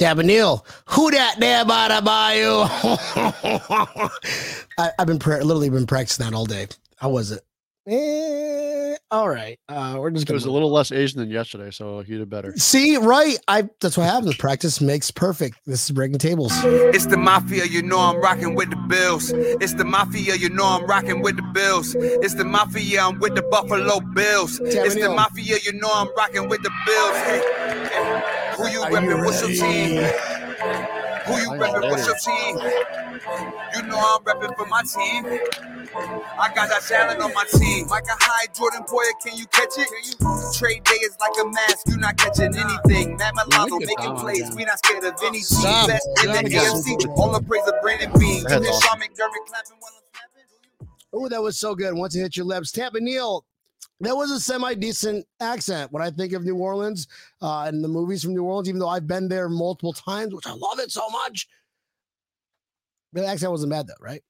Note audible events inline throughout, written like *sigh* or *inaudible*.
Neal, who that there by the bayou? I, have been pra- literally been practicing that all day. How was it? Eh, all right. Uh, we're just. It was a little less Asian than yesterday, so he did better. See, right? I. That's what happens. Practice makes perfect. This is breaking tables. It's the mafia, you know I'm rocking with the Bills. It's the mafia, you know I'm rocking with the Bills. It's the mafia, I'm with the Buffalo Bills. It's the mafia, you know I'm rocking with the Bills. Hey, hey. Who you repping? What's your team? Who you repping? What's your team? You know I'm repping for my team. I got that talent on my team. Like a high Jordan Poyer, can you catch it? Tre'Davious like a mask, you not catching anything. Matt Milano making plays, we not scared of anything. Best in the AFC, all the praise of Brandon Bean. Beane. Sean McDermott clapping while I'm snapping. Oh, that was so good. Once it hit your lips, Tampa Neal. That was a semi decent accent when I think of New Orleans uh, and the movies from New Orleans, even though I've been there multiple times, which I love it so much. The accent wasn't bad though, right?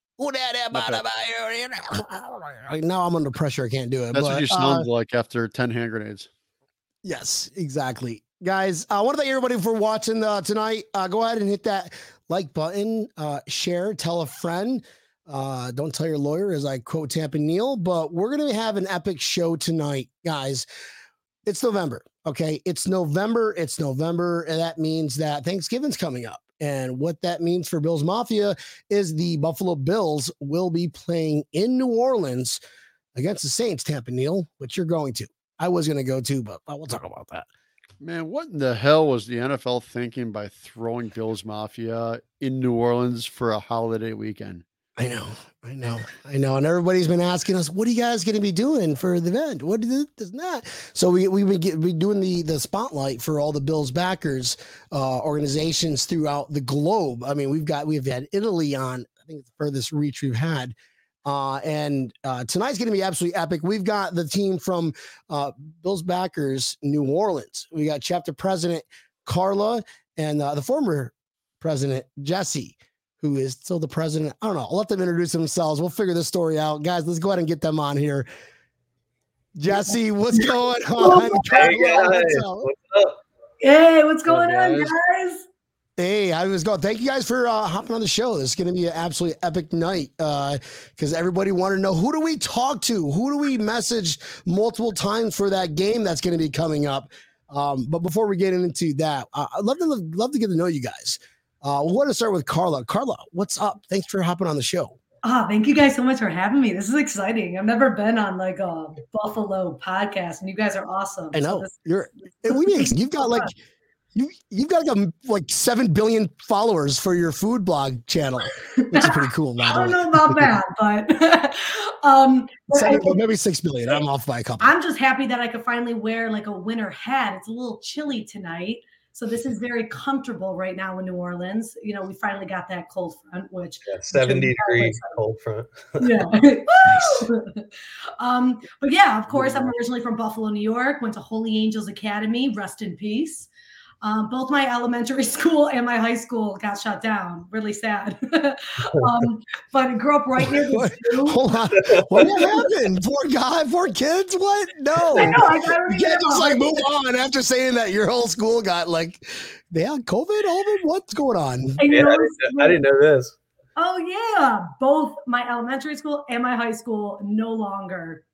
*laughs* now I'm under pressure. I can't do it. That's but, what you sound uh, like after 10 hand grenades. Yes, exactly. Guys, I want to thank everybody for watching uh, tonight. Uh, go ahead and hit that like button, uh, share, tell a friend. Uh, don't tell your lawyer, as I quote Tampa Neal, but we're going to have an epic show tonight, guys. It's November. Okay. It's November. It's November. And that means that Thanksgiving's coming up. And what that means for Bills Mafia is the Buffalo Bills will be playing in New Orleans against the Saints, Tampa Neal, which you're going to. I was going to go to, but we'll talk about that. Man, what in the hell was the NFL thinking by throwing Bills Mafia in New Orleans for a holiday weekend? I know, I know, I know. And everybody's been asking us, what are you guys going to be doing for the event? What is this that? So we we we get we doing the the spotlight for all the Bills backers uh, organizations throughout the globe. I mean, we've got we've had Italy on. I think it's the furthest reach we've had. Uh, and uh, tonight's going to be absolutely epic. We've got the team from uh, Bills backers New Orleans. We got chapter president Carla and uh, the former president Jesse who is still the president. I don't know. I'll let them introduce themselves. We'll figure this story out. Guys, let's go ahead and get them on here. Jesse, what's going on? Hey, guys. What's up? Hey, what's going on, guys? Hey, I was going. Thank you guys for uh, hopping on the show. This is going to be an absolutely epic night because uh, everybody wanted to know who do we talk to, who do we message multiple times for that game that's going to be coming up. Um, but before we get into that, uh, I'd love to love to get to know you guys. Uh, we want to start with Carla. Carla, what's up? Thanks for hopping on the show. Ah, oh, thank you guys so much for having me. This is exciting. I've never been on like a Buffalo podcast, and you guys are awesome. I know so you're. we you've got like you you've got like a, like seven billion followers for your food blog channel, which is pretty *laughs* cool. I don't know about that, but *laughs* um, seven, well, maybe six billion. I'm off by a couple. I'm just happy that I could finally wear like a winter hat. It's a little chilly tonight. So this is very comfortable right now in New Orleans. You know, we finally got that cold front, which yeah, 70 degree cold front. yeah. *laughs* *laughs* um, but yeah, of course, I'm originally from Buffalo, New York, went to Holy Angels Academy, rest in peace. Um, both my elementary *laughs* school and my high school got shut down. Really sad. *laughs* um, but I grew up right near the zoo. Hold on. What happened? Poor guy, poor kids. What? No. *laughs* I know. I you can't just like move on after saying that your whole school got like, they had COVID. All of it. What's going on? I, yeah, I, didn't, I didn't know this. Oh yeah, both my elementary school and my high school no longer.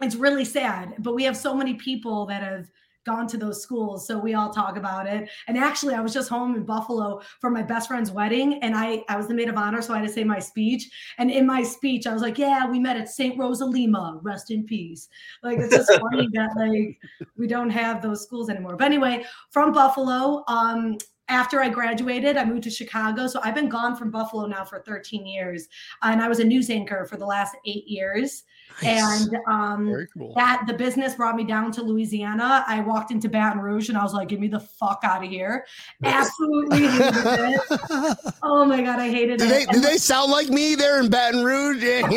It's really sad, but we have so many people that have gone to those schools. So we all talk about it. And actually, I was just home in Buffalo for my best friend's wedding, and I I was the maid of honor, so I had to say my speech. And in my speech, I was like, "Yeah, we met at St. Rosa Lima. Rest in peace." Like it's just funny *laughs* that like we don't have those schools anymore. But anyway, from Buffalo, um, after I graduated, I moved to Chicago. So I've been gone from Buffalo now for 13 years. And I was a news anchor for the last eight years. Nice. And um, cool. that the business brought me down to Louisiana. I walked into Baton Rouge and I was like, get me the fuck out of here. Absolutely hated it. *laughs* Oh my God, I hated do it. They, do they sound like me there in Baton Rouge? *laughs* no,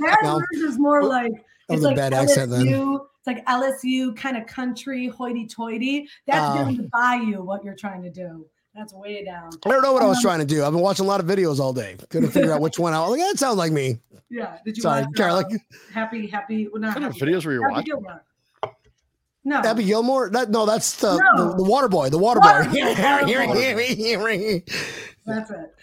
Baton Rouge is more like it's like bad LSU, accent then. It's like LSU kind of country hoity-toity. That's uh, going to buy you what you're trying to do. That's way down. I don't know what um, I was um, trying to do. I've been watching a lot of videos all day. Couldn't figure out which *laughs* one. I was like, that sounds like me. Yeah. Did you Sorry, watch, Carly. Uh, happy, happy. Well, not what kind of videos were you watching? No. Happy Gilmore? That no, that's the No. the, the water boy. The water, Water boy. boy. That's it.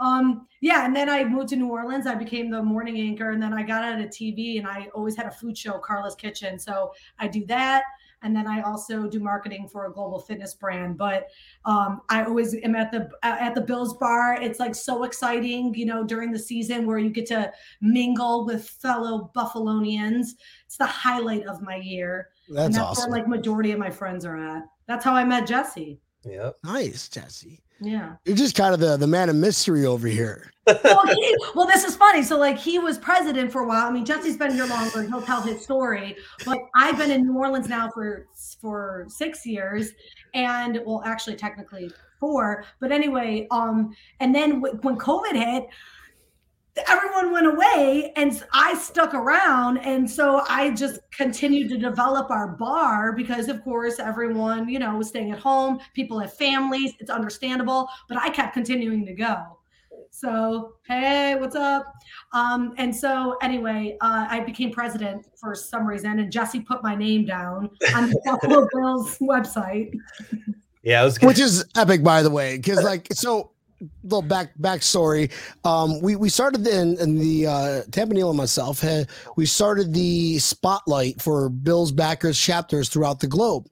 Um, yeah, and then I moved to New Orleans. I became the morning anchor, and then I got out of TV, and I always had a food show, Carla's Kitchen. So I do that, and then I also do marketing for a global fitness brand. But um, I always am at the at the Bills bar. It's like so exciting, you know, during the season where you get to mingle with fellow Buffalonians. It's the highlight of my year, and that's that's awesome. where like majority of my friends are at. That's how I met Jesse. Yep. nice, Jesse. Yeah. You're just kind of the, the man of mystery over here. Well, *laughs* he, well, this is funny. So, like, he was president for a while. I mean, Jesse's been here longer, and he'll tell his story. But I've been in New Orleans now for for six years, and well, actually, technically four. But anyway, um, and then w- when COVID hit, everyone went away, and I stuck around, and so I just continued to develop our bar because, of course, everyone you know was staying at home. People have families. It's understandable, but I kept continuing to go. So, hey, what's up? Um, and so, anyway, uh, I became president for some reason, and Jesse put my name down on the *laughs* Buffalo Bills website. Yeah, I was which is epic by the way because like so little back backstory um we we started in in the uh tampa Neal and myself had we started the spotlight for bill's backers chapters throughout the globe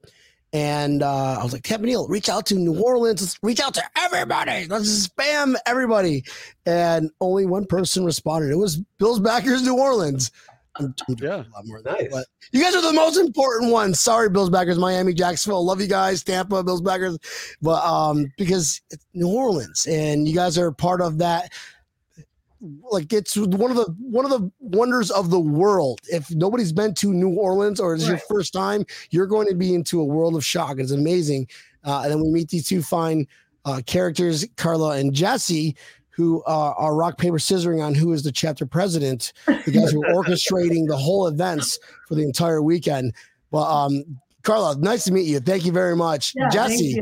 and uh, I was like, Tampa Neal, reach out to New Orleans, let's reach out to everybody, let's spam everybody. And only one person responded. It was Bill's Backers New Orleans. I'm, I'm Yeah. a lot more than that, Nice. but you guys are the most important ones. Sorry, Bills backers, Miami, Jacksonville. Love you guys, Tampa, Bills backers. But um, because it's New Orleans and you guys are part of that. Like it's one of the one of the wonders of the world. If nobody's been to New Orleans or it's your first time, you're going to be into a world of shock. It's amazing. Uh, and then we meet these two fine uh, characters, Carla and Jesse, who uh, are rock paper scissoring on who is the chapter president the guys who were *laughs* orchestrating the whole events for the entire weekend. Well, um, Carla, nice to meet you. Thank you very much. Yeah, Jesse.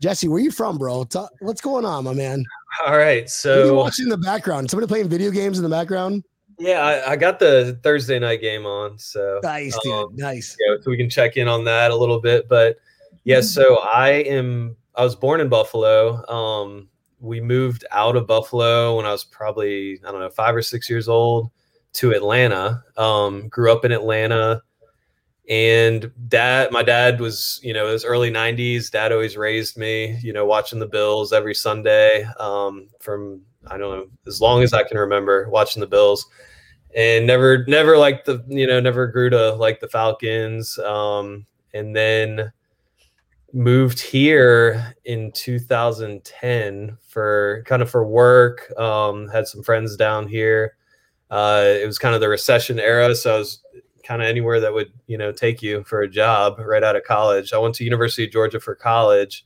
Jesse, where you from, bro? What's going on, my man? All right. So watching the background? Somebody playing video games in the background? yeah, I, I got the Thursday night game on. So Nice, dude. Um, nice. yeah, so we can check in on that a little bit. But yeah, so I am. I was born in Buffalo. Um, we moved out of Buffalo when I was probably I don't know five or six years old to Atlanta. Um, grew up in Atlanta, and dad, my dad was you know it was early '90s. Dad always raised me, you know, watching the Bills every Sunday um, from I don't know as long as I can remember watching the Bills. And never never like the you know never grew to like the falcons. Um and then moved here in 2010 for kind of for work. Um had some friends down here. Uh it was kind of the recession era so i was kind of anywhere that would you know take you for a job right out of college i went to university of georgia for college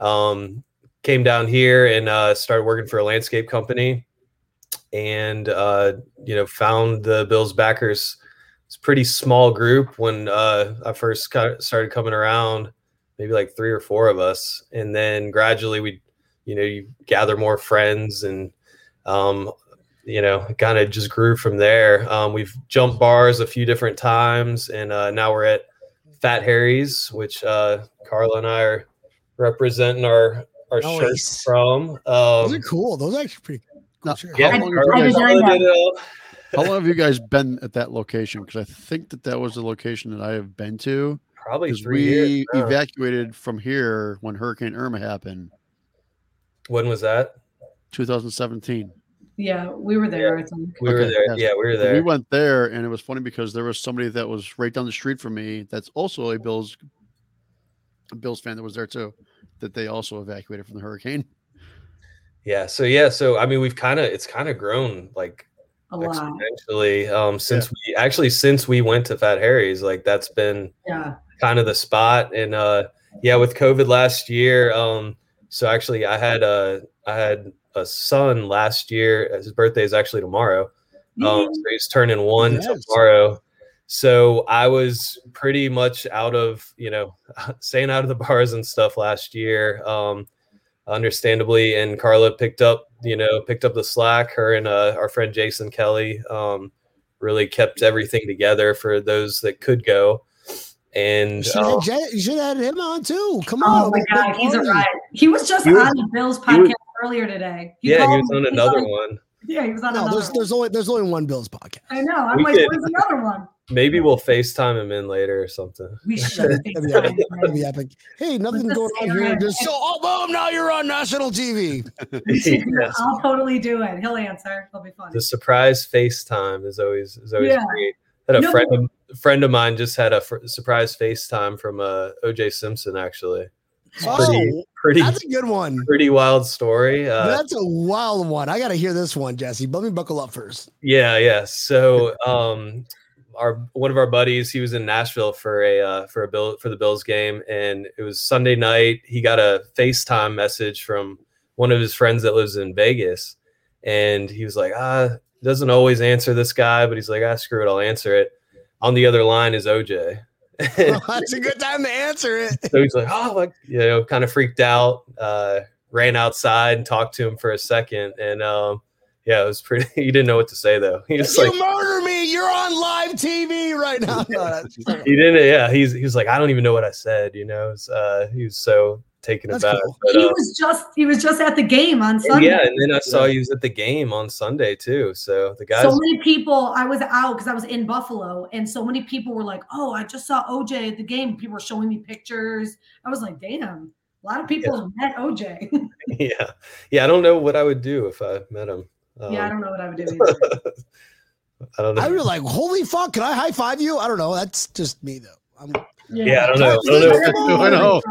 um came down here and uh started working for a landscape company and uh, you know found the Bills backers. It's a pretty small group when uh, I first started coming around, maybe like three or four of us, and then gradually we, you know, you gather more friends and. Um, you know, kind of just grew from there. Um, we've jumped bars a few different times, and uh, now we're at Fat Harry's, which uh, Carla and I are representing our our Nice. shirts from. Those Um, are cool. Those are actually pretty cool. Now, yeah, how, long have you guys, I designed Carla did it all. how long have you guys been at that location? Because I think that that was the location that I have been to. Probably three we years. now. evacuated from here when Hurricane Irma happened, When was that? 2017. Yeah, we were there. I think. We were there. yes. Yeah, we were there. We went there, and it was funny because there was somebody that was right down the street from me that's also a Bills a Bills fan that was there too. That they also evacuated from the hurricane. Yeah. So yeah. So I mean, we've kind of it's kind of grown like A lot. exponentially um, since we actually since we went to Fat Harry's. Like that's been Yeah. kind of the spot. And uh, yeah, with COVID last year. Um, so actually, I had a I had a son last year. His birthday is actually tomorrow. Um, so he's turning one Yes. tomorrow. So I was pretty much out of, you know, *laughs* staying out of the bars and stuff last year. Um, understandably, and Carla picked up, you know, picked up the slack. Her and uh, our friend Jason Kelly um, really kept everything together for those that could go. And You should, um, have, you should have had him on too. Come Oh on. my god, he's a party. riot. He was just He was- on the Bills podcast earlier today. yeah, he was on He's another like- one. Yeah, he was on No, another. there's one. there's only there's only one Bills podcast. I know. I'm We like, could- where's another one? Maybe we'll FaceTime him in later or something. We should. *laughs* That'd be epic. That'd be epic. Hey, nothing going on here. Just so oh boom, now you're on national TV. *laughs* Yes. I'll totally do it. He'll answer. It'll be fun. The surprise FaceTime is always is always Yeah. great. Had a No, friend of, a friend of mine just had a fr- surprise FaceTime from uh, OJ Simpson. Actually, It's Oh, pretty pretty that's a good one. pretty wild story. Uh, That's a wild one. I got to hear this one, Jesse. Let me buckle up first. Yeah, yeah. So, um, our one of our buddies, he was in Nashville for a uh, for a bill for the Bills game, and it was Sunday night. He got a FaceTime message from one of his friends that lives in Vegas, and he was like, ah, doesn't always answer this guy, but he's like, ah, screw it, I'll answer it. On the other line is OJ. And *laughs* that's a good time to answer it. so he's like, oh, like, you know, kind of freaked out, uh, ran outside and talked to him for a second. And, um, yeah, it was pretty, *laughs* he didn't know what to say though. He was you like, murder me. You're on live TV right now. *laughs* He didn't, yeah, he's, he was like, I don't even know what I said, you know, It's, uh, he was so taken That's aback. cool. But, he uh, was just he was just at the game on Sunday. yeah, and then I saw he was at the game on Sunday too. So the guys, so many people i was out because i was in buffalo and so many people were like oh i just saw oj at the game people were showing me pictures i was like damn a lot of people *laughs* met oj *laughs* yeah, yeah, I don't know what I would do if I met him. Um, yeah i don't know what i would do. *laughs* I don't know. I was like, holy fuck! Can I high five you? I don't know. That's just me though. I'm, yeah, I don't know. I don't know. I know.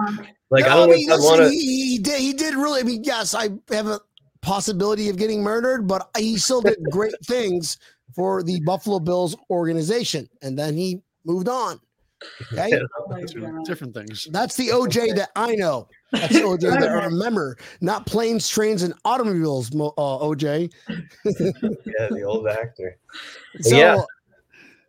Like, No, I don't mean, know if I listen, want to. he, he did. He did really. I mean, yes, I have a possibility of getting murdered, but he still did *laughs* great things for the Buffalo Bills organization, and then he moved on. Okay, Yeah. Oh my Two God. different things. that's the OJ that I know. That's the OJ that I remember. Not planes, trains, and automobiles. Uh, OJ. Yeah, the old actor. So, Yeah.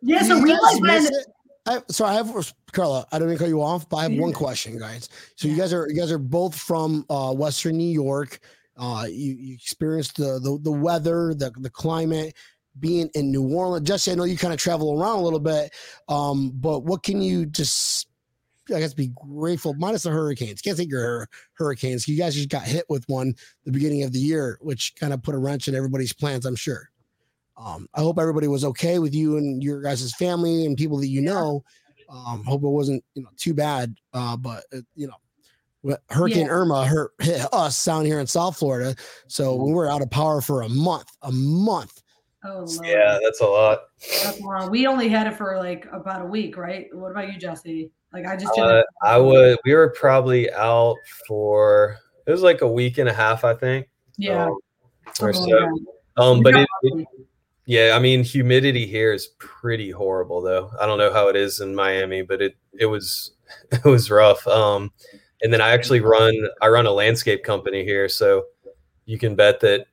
yeah so you we like miss been it? I, so I have Carla. I don't mean to cut you off, but I have one question, guys. So you guys are you guys are both from uh, Western New York. Uh, you, you experienced the, the the weather, the the climate, being in New Orleans. Jesse, I know you kind of travel around a little bit, um, but what can you just? I guess be grateful, minus the hurricanes. Can't take your hur- hurricanes. You guys just got hit with one the beginning of the year, which kind of put a wrench in everybody's plans. I'm sure. Um, I hope everybody was okay with you and your guys' family and people that you know. Um, hope it wasn't you know too bad. Uh, but uh, you know, Hurricane Yeah. Irma hurt *laughs* hit us down here in South Florida, so we were out of power for a month. A month. oh Lord. Yeah, that's a lot. That's long. we only had it for like about a week right what about you jesse like i just Uh, didn't I would. We were probably out for it was like a week and a half, I think. yeah um, or something so. like. Um, but it, it- lucky. Yeah, I mean, humidity here is pretty horrible, though. I don't know how it is in Miami, but it it was *laughs* it was rough. Um, and then I actually run I run a landscape company here, so you can bet that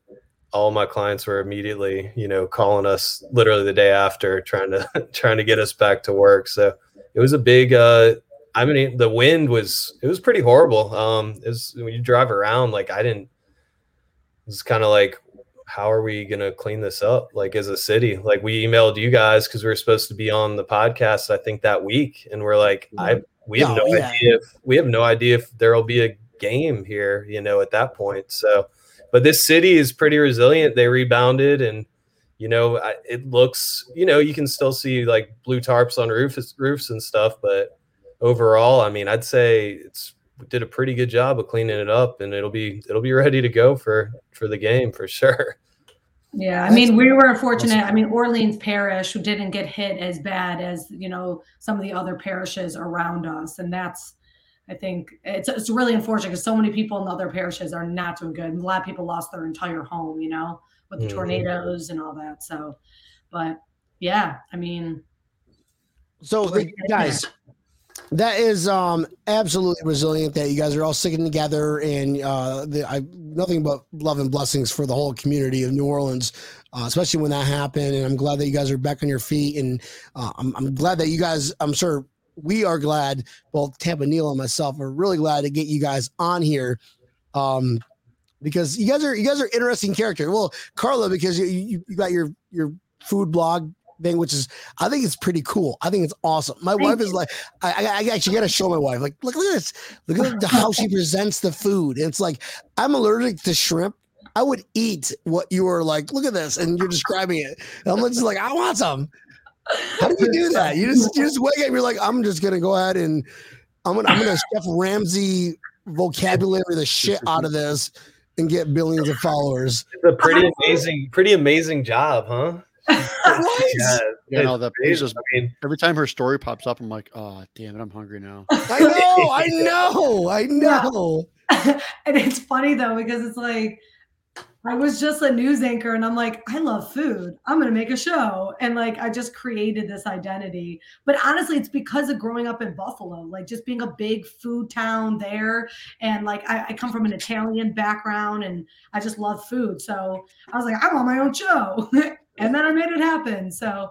all my clients were immediately, you know, calling us literally the day after, trying to *laughs* trying to get us back to work. So it was a big. uh I mean, the wind was it was pretty horrible. Um, it was when you drive around, like I didn't. It's kind of like how are we going to clean this up like as a city? Like we emailed you guys because we were supposed to be on the podcast i think that week and we're like i we have No, no yeah. idea if we have no idea if there'll be a game here you know at that point so. But this city is pretty resilient. They rebounded and you know I, it looks you know you can still see like blue tarps on roofs roofs and stuff but overall i mean i'd say it's did a pretty good job of cleaning it up and it'll be it'll be ready to go for for the game for sure Yeah, I mean, we were fortunate. I mean, Orleans Parish didn't get hit as bad as you know some of the other parishes around us, and that's, I think, it's it's really unfortunate because so many people in the other parishes are not doing good. and A lot of people lost their entire home, you know, with the Mhm. tornadoes and all that. So, but yeah, I mean, So the, guys, that is um absolutely resilient that you guys are all sticking together and uh the, I nothing but love and blessings for the whole community of New Orleans, uh, especially when that happened. And I'm glad that you guys are back on your feet. And uh, I'm I'm glad that you guys. I'm sure we are glad. Both Tampa Neal and myself are really glad to get you guys on here. Um, because you guys are you guys are interesting character. Well, Carla, because you, you, you got your your food blog thing, which is I think it's pretty cool. I think it's awesome. My Thank wife is like, I, I, I actually got to show my wife. Like, look, look at this. Look at the, how she presents the food. And it's like I'm allergic to shrimp. I would eat what you were like. Look at this, and you're describing it. And I'm just like, I want some. How did you do that? You just you just wake up. You're like, I'm just gonna go ahead and I'm gonna I'm gonna Chef Ramsay vocabulary the shit out of this and get billions of followers. It's a pretty amazing, pretty amazing job, huh? *laughs* Right? Yeah, You know, it's that page just I mean, every time her story pops up, I'm like, oh damn it, I'm hungry now. *laughs* I know, I know, I know. *laughs* and it's funny though because it's like I was just a news anchor and I'm like, I love food. I'm gonna make a show. And like I just created this identity. But honestly, it's because of growing up in Buffalo, like just being a big food town there. And like I, I come from an Italian background and I just love food. So I was like, I want my own show. And then I made it happen. So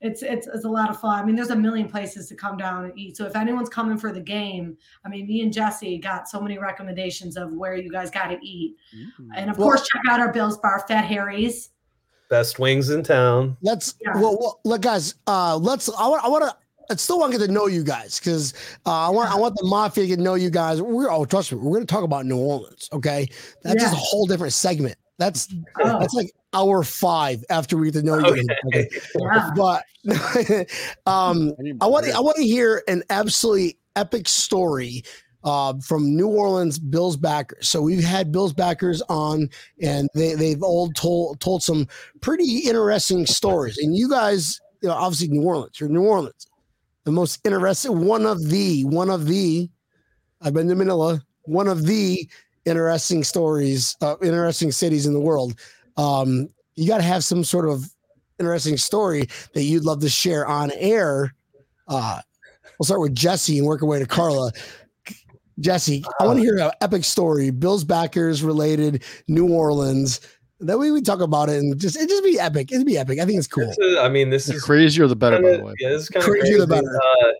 it's it's it's a lot of fun. I mean, there's a million places to come down and eat. So if anyone's coming for the game, I mean, me and Jesse got so many recommendations of where you guys got to eat. Mm. And of Well- course, check out our Bill's Bar, Fat Harry's. best wings in town. Let's Yeah. well, well look, guys. Uh, let's. I want. I want to. I still want to get to know you guys because uh, I want. I want the mafia to get to know you guys. We're. Oh, trust me. We're going to talk about New Orleans. Okay, that's just a whole different segment. That's Oh, that's like hour five after we get to know you. Okay. Okay. yeah. But *laughs* um, I, want. more. I want to hear an absolutely epic story uh, from New Orleans Bills backers. So we've had Bills backers on, and they they've all told told some pretty interesting stories. And you guys, you know, obviously New Orleans. You're New Orleans, the most interesting one of the one of the. I've been to Manila. One of the interesting stories, uh, interesting cities in the world. Um, you got to have some sort of interesting story that you'd love to share on air. Uh, we'll start with Jesse and work our way to Carla. Jesse, I want to hear an epic story, Bills backers related, New Orleans. That way we talk about it and just it just be epic. It'd be epic. I think it's cool. This is- I mean, this The is crazier the better, by kinda- the way. Yeah, this is kind of Crazier crazy. the better. Uh,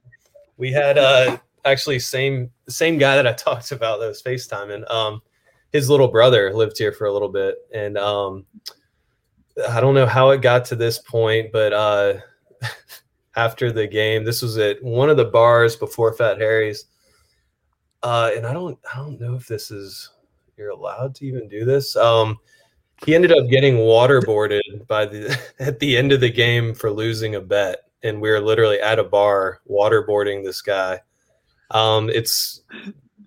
we had uh, actually same same guy that I *laughs* talked about that was FaceTiming. Um, his little brother lived here for a little bit, and um, I don't know how it got to this point, but uh, *laughs* after the game, this was at one of the bars before Fat Harry's, uh, and I don't I don't know if this is you're allowed to even do this. Um, he ended up getting waterboarded by the *laughs* at the end of the game for losing a bet, and we were literally at a bar waterboarding this guy. Um, it's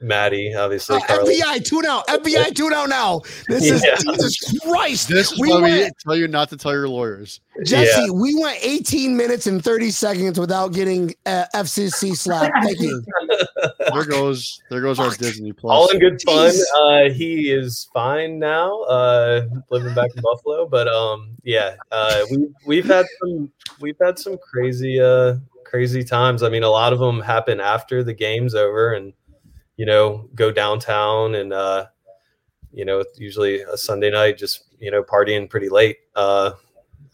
Maddie, obviously. Uh, FBI, tune out. FBI, tune out now. This is Yeah. Jesus Christ. This is we why we went, tell you not to tell your lawyers. Jesse, we went 18 minutes and 30 seconds without getting uh, FCC slap. Thank you. There goes there goes our Disney Plus. All in good fun. Uh, he is fine now, uh, living back in Buffalo. But um, yeah, uh, we we've had some we've had some crazy uh crazy times. I mean, a lot of them happen after the game's over, and you know, go downtown and uh, you know, usually a Sunday night, just you know, partying pretty late. Uh,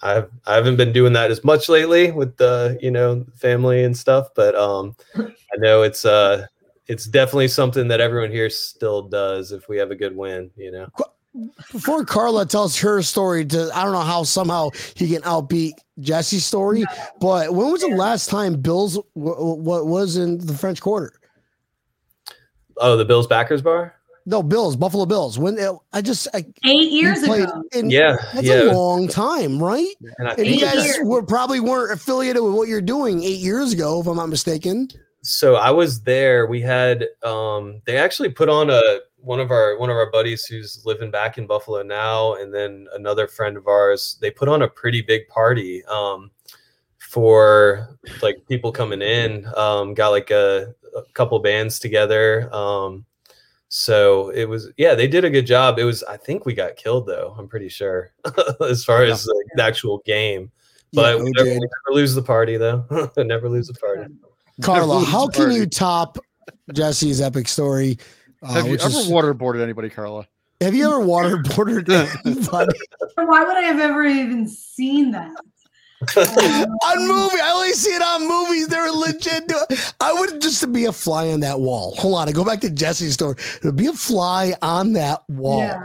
I've I haven't been doing that as much lately with the you know family and stuff, but um, I know it's uh it's definitely something that everyone here still does if we have a good win, you know. Before Carla tells her story, to I don't know how somehow he can outbeat Jesse's story, but when was the last time Bills what was in the French Quarter? Oh, the Bills backers bar? No, Bills, Buffalo Bills. When it, I just I, Eight years ago. in- Yeah, that's yeah. a long time, right? And I And you guys years. were probably weren't affiliated with what you're doing eight years ago, if I'm not mistaken. so I was there. We had um they actually put on a one of our one of our buddies who's living back in Buffalo now, and then another friend of ours, they put on a pretty big party um for like people coming in. Um got like a, a couple bands together. Um so it was yeah, they did a good job. It was I think we got killed though, I'm pretty sure, *laughs* as far as like, the actual game. But Yeah, we, we never, we never lose the party though. *laughs* never lose the party. Carla, how can Party. you top Jesse's epic story? Uh, Have you ever is- waterboarded anybody, Carla? have you ever waterboarded *laughs* anybody? Why would I have ever even seen that? *laughs* on movie. I only see it on movies. They're legit. I would just to be a fly on that wall. Hold on, I go back to Jesse's story. To be a fly on that wall. Yeah.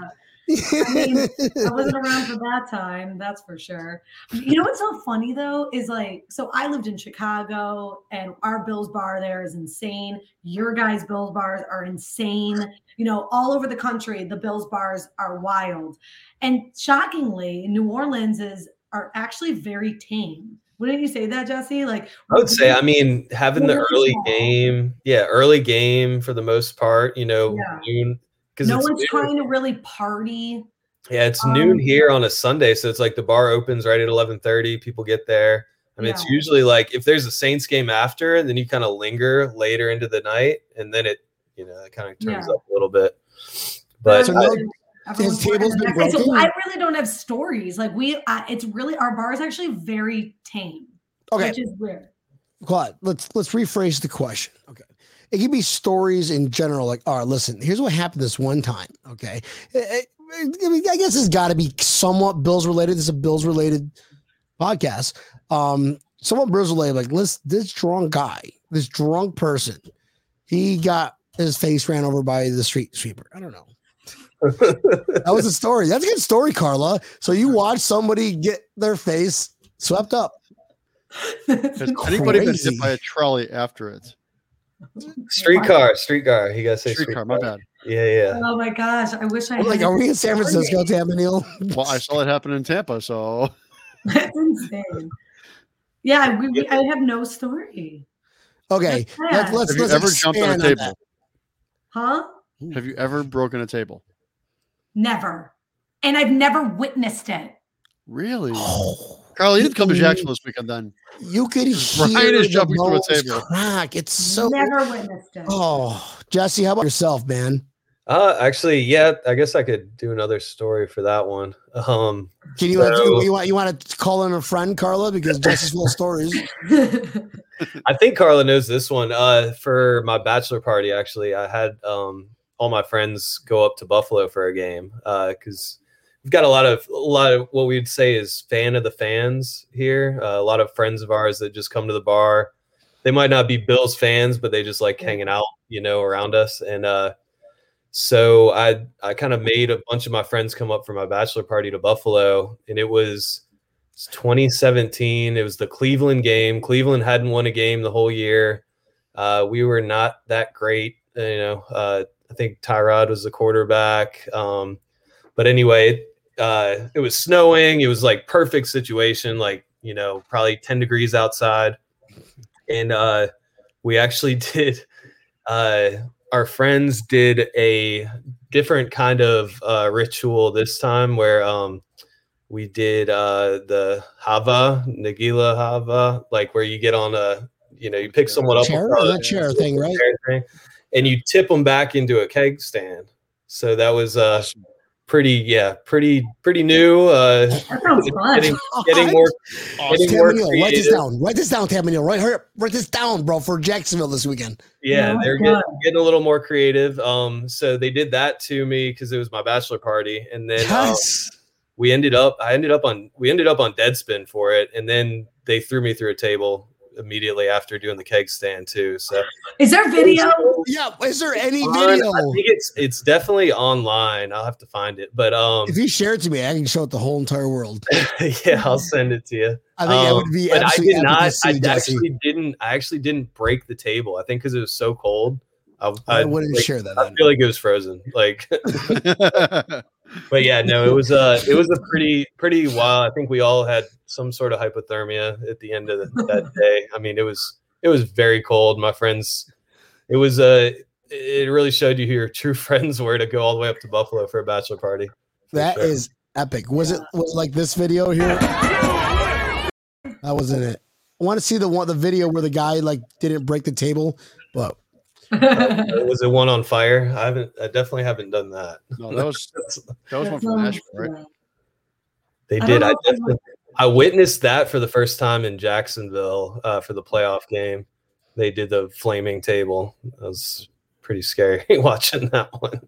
I mean, I wasn't around for that time, that's for sure. You know what's so funny though is like, so I lived in Chicago and our Bills bar there is insane. Your guys' Bills bars are insane. You know, all over the country, the Bills bars are wild. And shockingly, New Orleans is are actually very tame. Wouldn't you say that, Jesse? Like I would say, I mean, having the early game, yeah, early game for the most part, you know, Yeah. noon because no it's one's noon. trying to really party. yeah, it's um, noon here on a Sunday, so it's like the bar opens right at eleven thirty. People get there. I mean, it's usually like if there's a Saints game after, then you kind of linger later into the night, and then it, you know, it kind of turns Yeah. up a little bit. But So I- His table's working been the next day. So? I really don't have stories. Like we, I, it's really our bar is actually very tame, Okay, which is weird. Claude, let's let's rephrase the question. Okay. It could be stories in general, like, all right, listen, here's what happened this one time. Okay. Eh, eh, I mean, I guess it's got to be somewhat Bills related. This is a Bills related podcast. Um, somewhat Bills related. Like, listen, this drunk guy, this drunk person, he got his face ran over by the street sweeper. I don't know. That was a story. That's a good story, Carla. So you watch somebody get their face swept up. Has anybody been Crazy. hit by a trolley after it? Streetcar, streetcar. He gotta say Streetcar, streetcar. my bad. Yeah, yeah. oh my gosh, I wish I I'm like, are we in San Francisco, Tamanil? Well, I saw it happen in Tampa, so That's *laughs* insane. Yeah, we, we, I have no story. Okay, let's let's have you let's ever jumped on a table? that. Huh? Have you ever broken a table? Never. And I've never witnessed it. Really? Oh, *sighs* *laughs* Carl, you didn't come to Jacksonville this weekend then. you could hear Ryan is the jumping through a table. crack. It's so. Never witnessed it. Oh, Jesse, how about yourself, man? Uh, actually, yeah. I guess I could do another story for that one. Um, Can you uh, So- you, you want you want to call in a friend, Carla, because Jesse's full stories. *laughs* I think Carla knows this one. Uh, for my bachelor party, actually, I had um all my friends go up to Buffalo for a game. Uh, because we've got a lot of a lot of what we'd say is fan of the fans here. Uh, a lot of friends of ours that just come to the bar. They might not be Bills fans, but they just like hanging out, you know, around us. And uh, so I I kind of made a bunch of my friends come up for my bachelor party to Buffalo, and it was it's 2017. It was the Cleveland game. Cleveland hadn't won a game the whole year. Uh, we were not that great. You know, uh, I think Tyrod was the quarterback. Um, but anyway, uh, it was snowing. It was like perfect situation, like, you know, probably 10 degrees outside. And uh, we actually *laughs* did, uh, our friends did a different kind of uh, ritual this time where um, we did uh, the Hava, Nagila Hava, like where you get on a, you know, you pick someone up Chair, on a- that chair thing, right? chair thing, and you tip them back into a keg stand. So that was uh, pretty, yeah, pretty, pretty new. Uh, That sounds fun. getting, *laughs* getting more, getting more Tamanil, write this down. Write this down, Tamanil. Right, hurry up. Write this down, bro, for Jacksonville this weekend. yeah, Oh they're getting, getting a little more creative. Um, so they did that to me because it was my bachelor party, and then um, we ended up, I ended up on, we ended up on Deadspin for it, and then they threw me through a table immediately after doing the keg stand too. So Is there video? yeah. Is there any on- video? I think it's it's definitely online. I'll have to find it, but um, If you share it to me, I can show it the whole entire world. *laughs* yeah, I'll send it to you. I think that Um, would be but I did not see, I Jesse. actually didn't. I actually didn't break the table. I think because it was so cold. I, I, I, wouldn't like, share that. I feel like it was frozen. Like, *laughs* *laughs* but yeah, no, it was uh it was a pretty pretty wild. I think we all had some sort of hypothermia at the end of the, that *laughs* day. I mean, it was it was very cold. My friends, it was uh it really showed you who your true *laughs* friends were to go all the way up to Buffalo for a bachelor party. That sure. is epic. Was it was it like this video here? That wasn't it. I want to see the one the video where the guy like didn't break the table, but was it one on fire? I haven't. I definitely haven't done that. no, that was *laughs* that was one from Nashville, right? They did. I I definitely, I witnessed that for the first time in Jacksonville uh, for the playoff game. They did the flaming table. That was pretty scary *laughs* watching that one.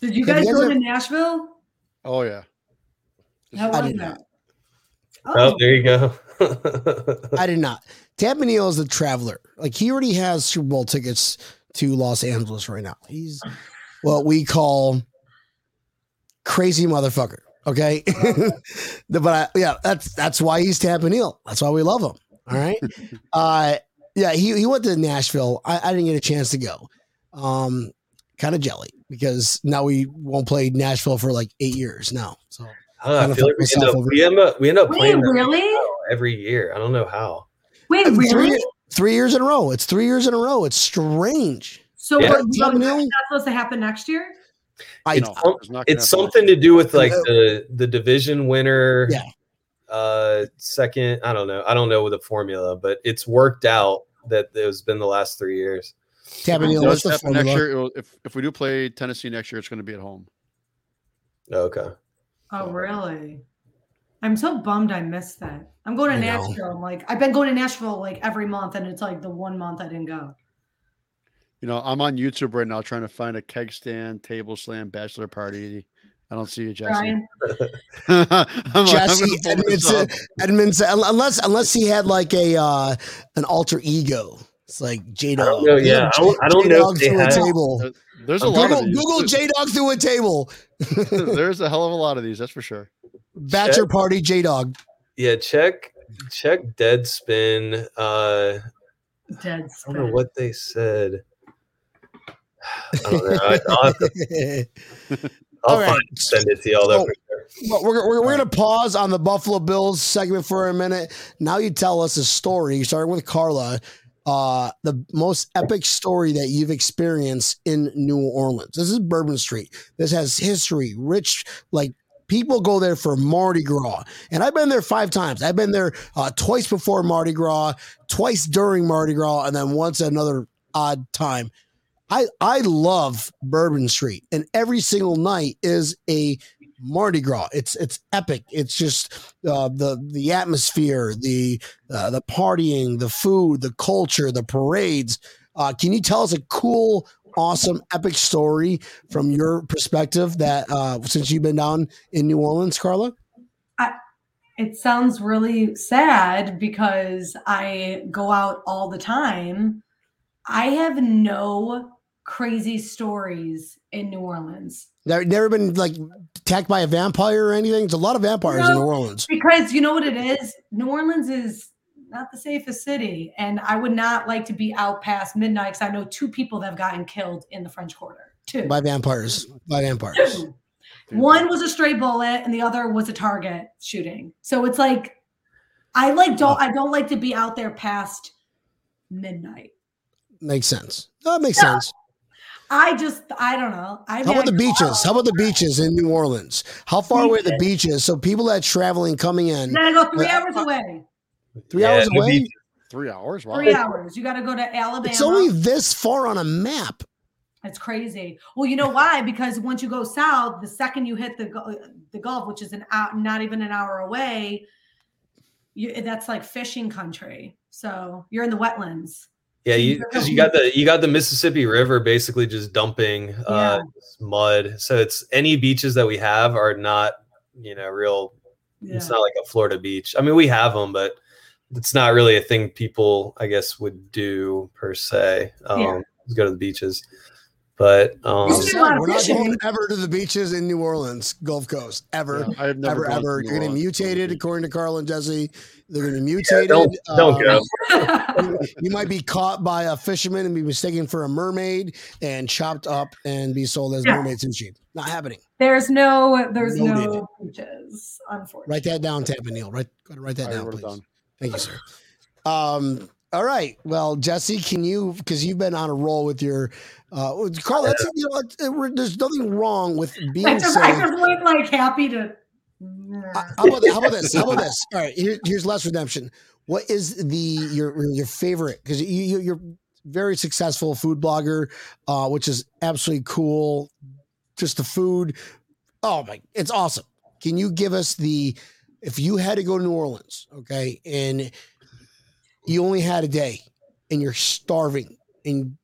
Did you guys go to Nashville? Oh yeah. How I was did that? Oh, there you go. I did not. Tamanil is a traveler. Like he already has Super Bowl tickets to Los Angeles right now. He's what we call crazy motherfucker. Okay, *laughs* but I, yeah, that's that's why he's Tampa Neal. That's why we love him. All right. *laughs* uh, yeah, he, he went to Nashville. I, I didn't get a chance to go. Um, kind of jelly because now we won't play Nashville for like eight years now. So I, I feel like we end, up, we end up we end up Wait, playing really every year. I don't know how. Wait, really? Three, three, years in a row. It's three years in a row. It's strange. So yeah. what, what, that's supposed to happen next year? I, it's, it's, it's something to do with like the the division winner. Yeah. Uh, second, I don't know. I don't know with the formula, but it's worked out that it's been the last three years. Tampa Neal, what's the formula? Next year, if if we do play Tennessee next year, it's going to be at home. Okay. Oh, really? I'm so bummed I missed that. I'm going to I Nashville. I'm like, I've been going to Nashville like every month, and it's like the one month I didn't go. You know, I'm on YouTube right now trying to find a keg stand, table slam, bachelor party. I don't see you, Jesse. *laughs* Jesse Edmondson, Edmondson, unless unless he had like a uh, an alter ego. It's like J Dog. Yeah, I don't, I don't know. through a table. There's a Google, lot of. Google J Dog through a table. There's a hell of a lot of these, that's for sure. Bachelor check, party J Dog. Yeah, check check Deadspin. Uh Deadspin. I don't know what they said. I don't know. I'll have to, *laughs* I'll right. find, send it to y'all. So, well, we're, we're, we're going to pause on the Buffalo Bills segment for a minute. Now you tell us a story, You starting with Carla, uh, the most epic story that you've experienced in New Orleans. This is Bourbon Street. This has history, rich, like people go there for Mardi Gras. And I've been there five times. I've been there uh, twice before Mardi Gras, twice during Mardi Gras, and then once another odd time. I, I love Bourbon Street, and every single night is a Mardi Gras. It's it's epic. It's just uh, the the atmosphere, the uh, the partying, the food, the culture, the parades. Uh, can you tell us a cool, awesome, epic story from your perspective that uh, since you've been down in New Orleans, Carla? It sounds really sad because I go out all the time. I have no crazy stories in New Orleans. Never, never been like attacked by a vampire or anything. There's a lot of vampires no, in New Orleans. Because you know what it is? New Orleans is not the safest city. And I would not like to be out past midnight because I know two people that have gotten killed in the French Quarter. Two. By vampires. By vampires. Two. One was a stray bullet and the other was a target shooting. So it's like I like don't I don't like to be out there past midnight. Makes sense. That makes yeah. sense. I just, I don't know. I How about the beaches? How about the beaches in New Orleans? How far away the beaches? So people that traveling coming in. You gotta go three hours away. Three yeah, hours away. Three hours. Wow. Three hours. You got to go to Alabama. It's only this far on a map. It's crazy. Well, you know why? Because once you go south, the second you hit the the Gulf, which is an out, not even an hour away, you, that's like fishing country. So you're in the wetlands. Yeah, you *laughs* because you got the you got the Mississippi River basically just dumping uh, mud. So it's any beaches that we have are not you know real. Yeah. It's not like a Florida beach. I mean, we have them, but it's not really a thing people I guess would do per se. Um, yeah. Go to the beaches. But um, we're not going ever to the beaches in New Orleans, Gulf Coast, ever, yeah, ever, ever. You're going to mutated, according to Carl and Jesse. They're going to be mutated. Yeah, don't, don't um, go. *laughs* you might be caught by a fisherman and be mistaken for a mermaid and chopped up and be sold as yeah. mermaid sushi. Not happening. There's no, there's no beaches. Unfortunately, write that down, Tampa Neal. Write, write that down, please. Down. Thank you, sir. Um, all right. Well, Jesse, can you because you've been on a roll with your uh Carl, that's you know it, there's nothing wrong with being I just, I just went like happy to uh, how, about, how about this? How about this? All right, here, here's less redemption. What is the your your favorite? Because you, you are very successful food blogger, uh, which is absolutely cool. Just the food. Oh my, it's awesome. Can you give us the if you had to go to New Orleans, okay, and you only had a day and you're starving and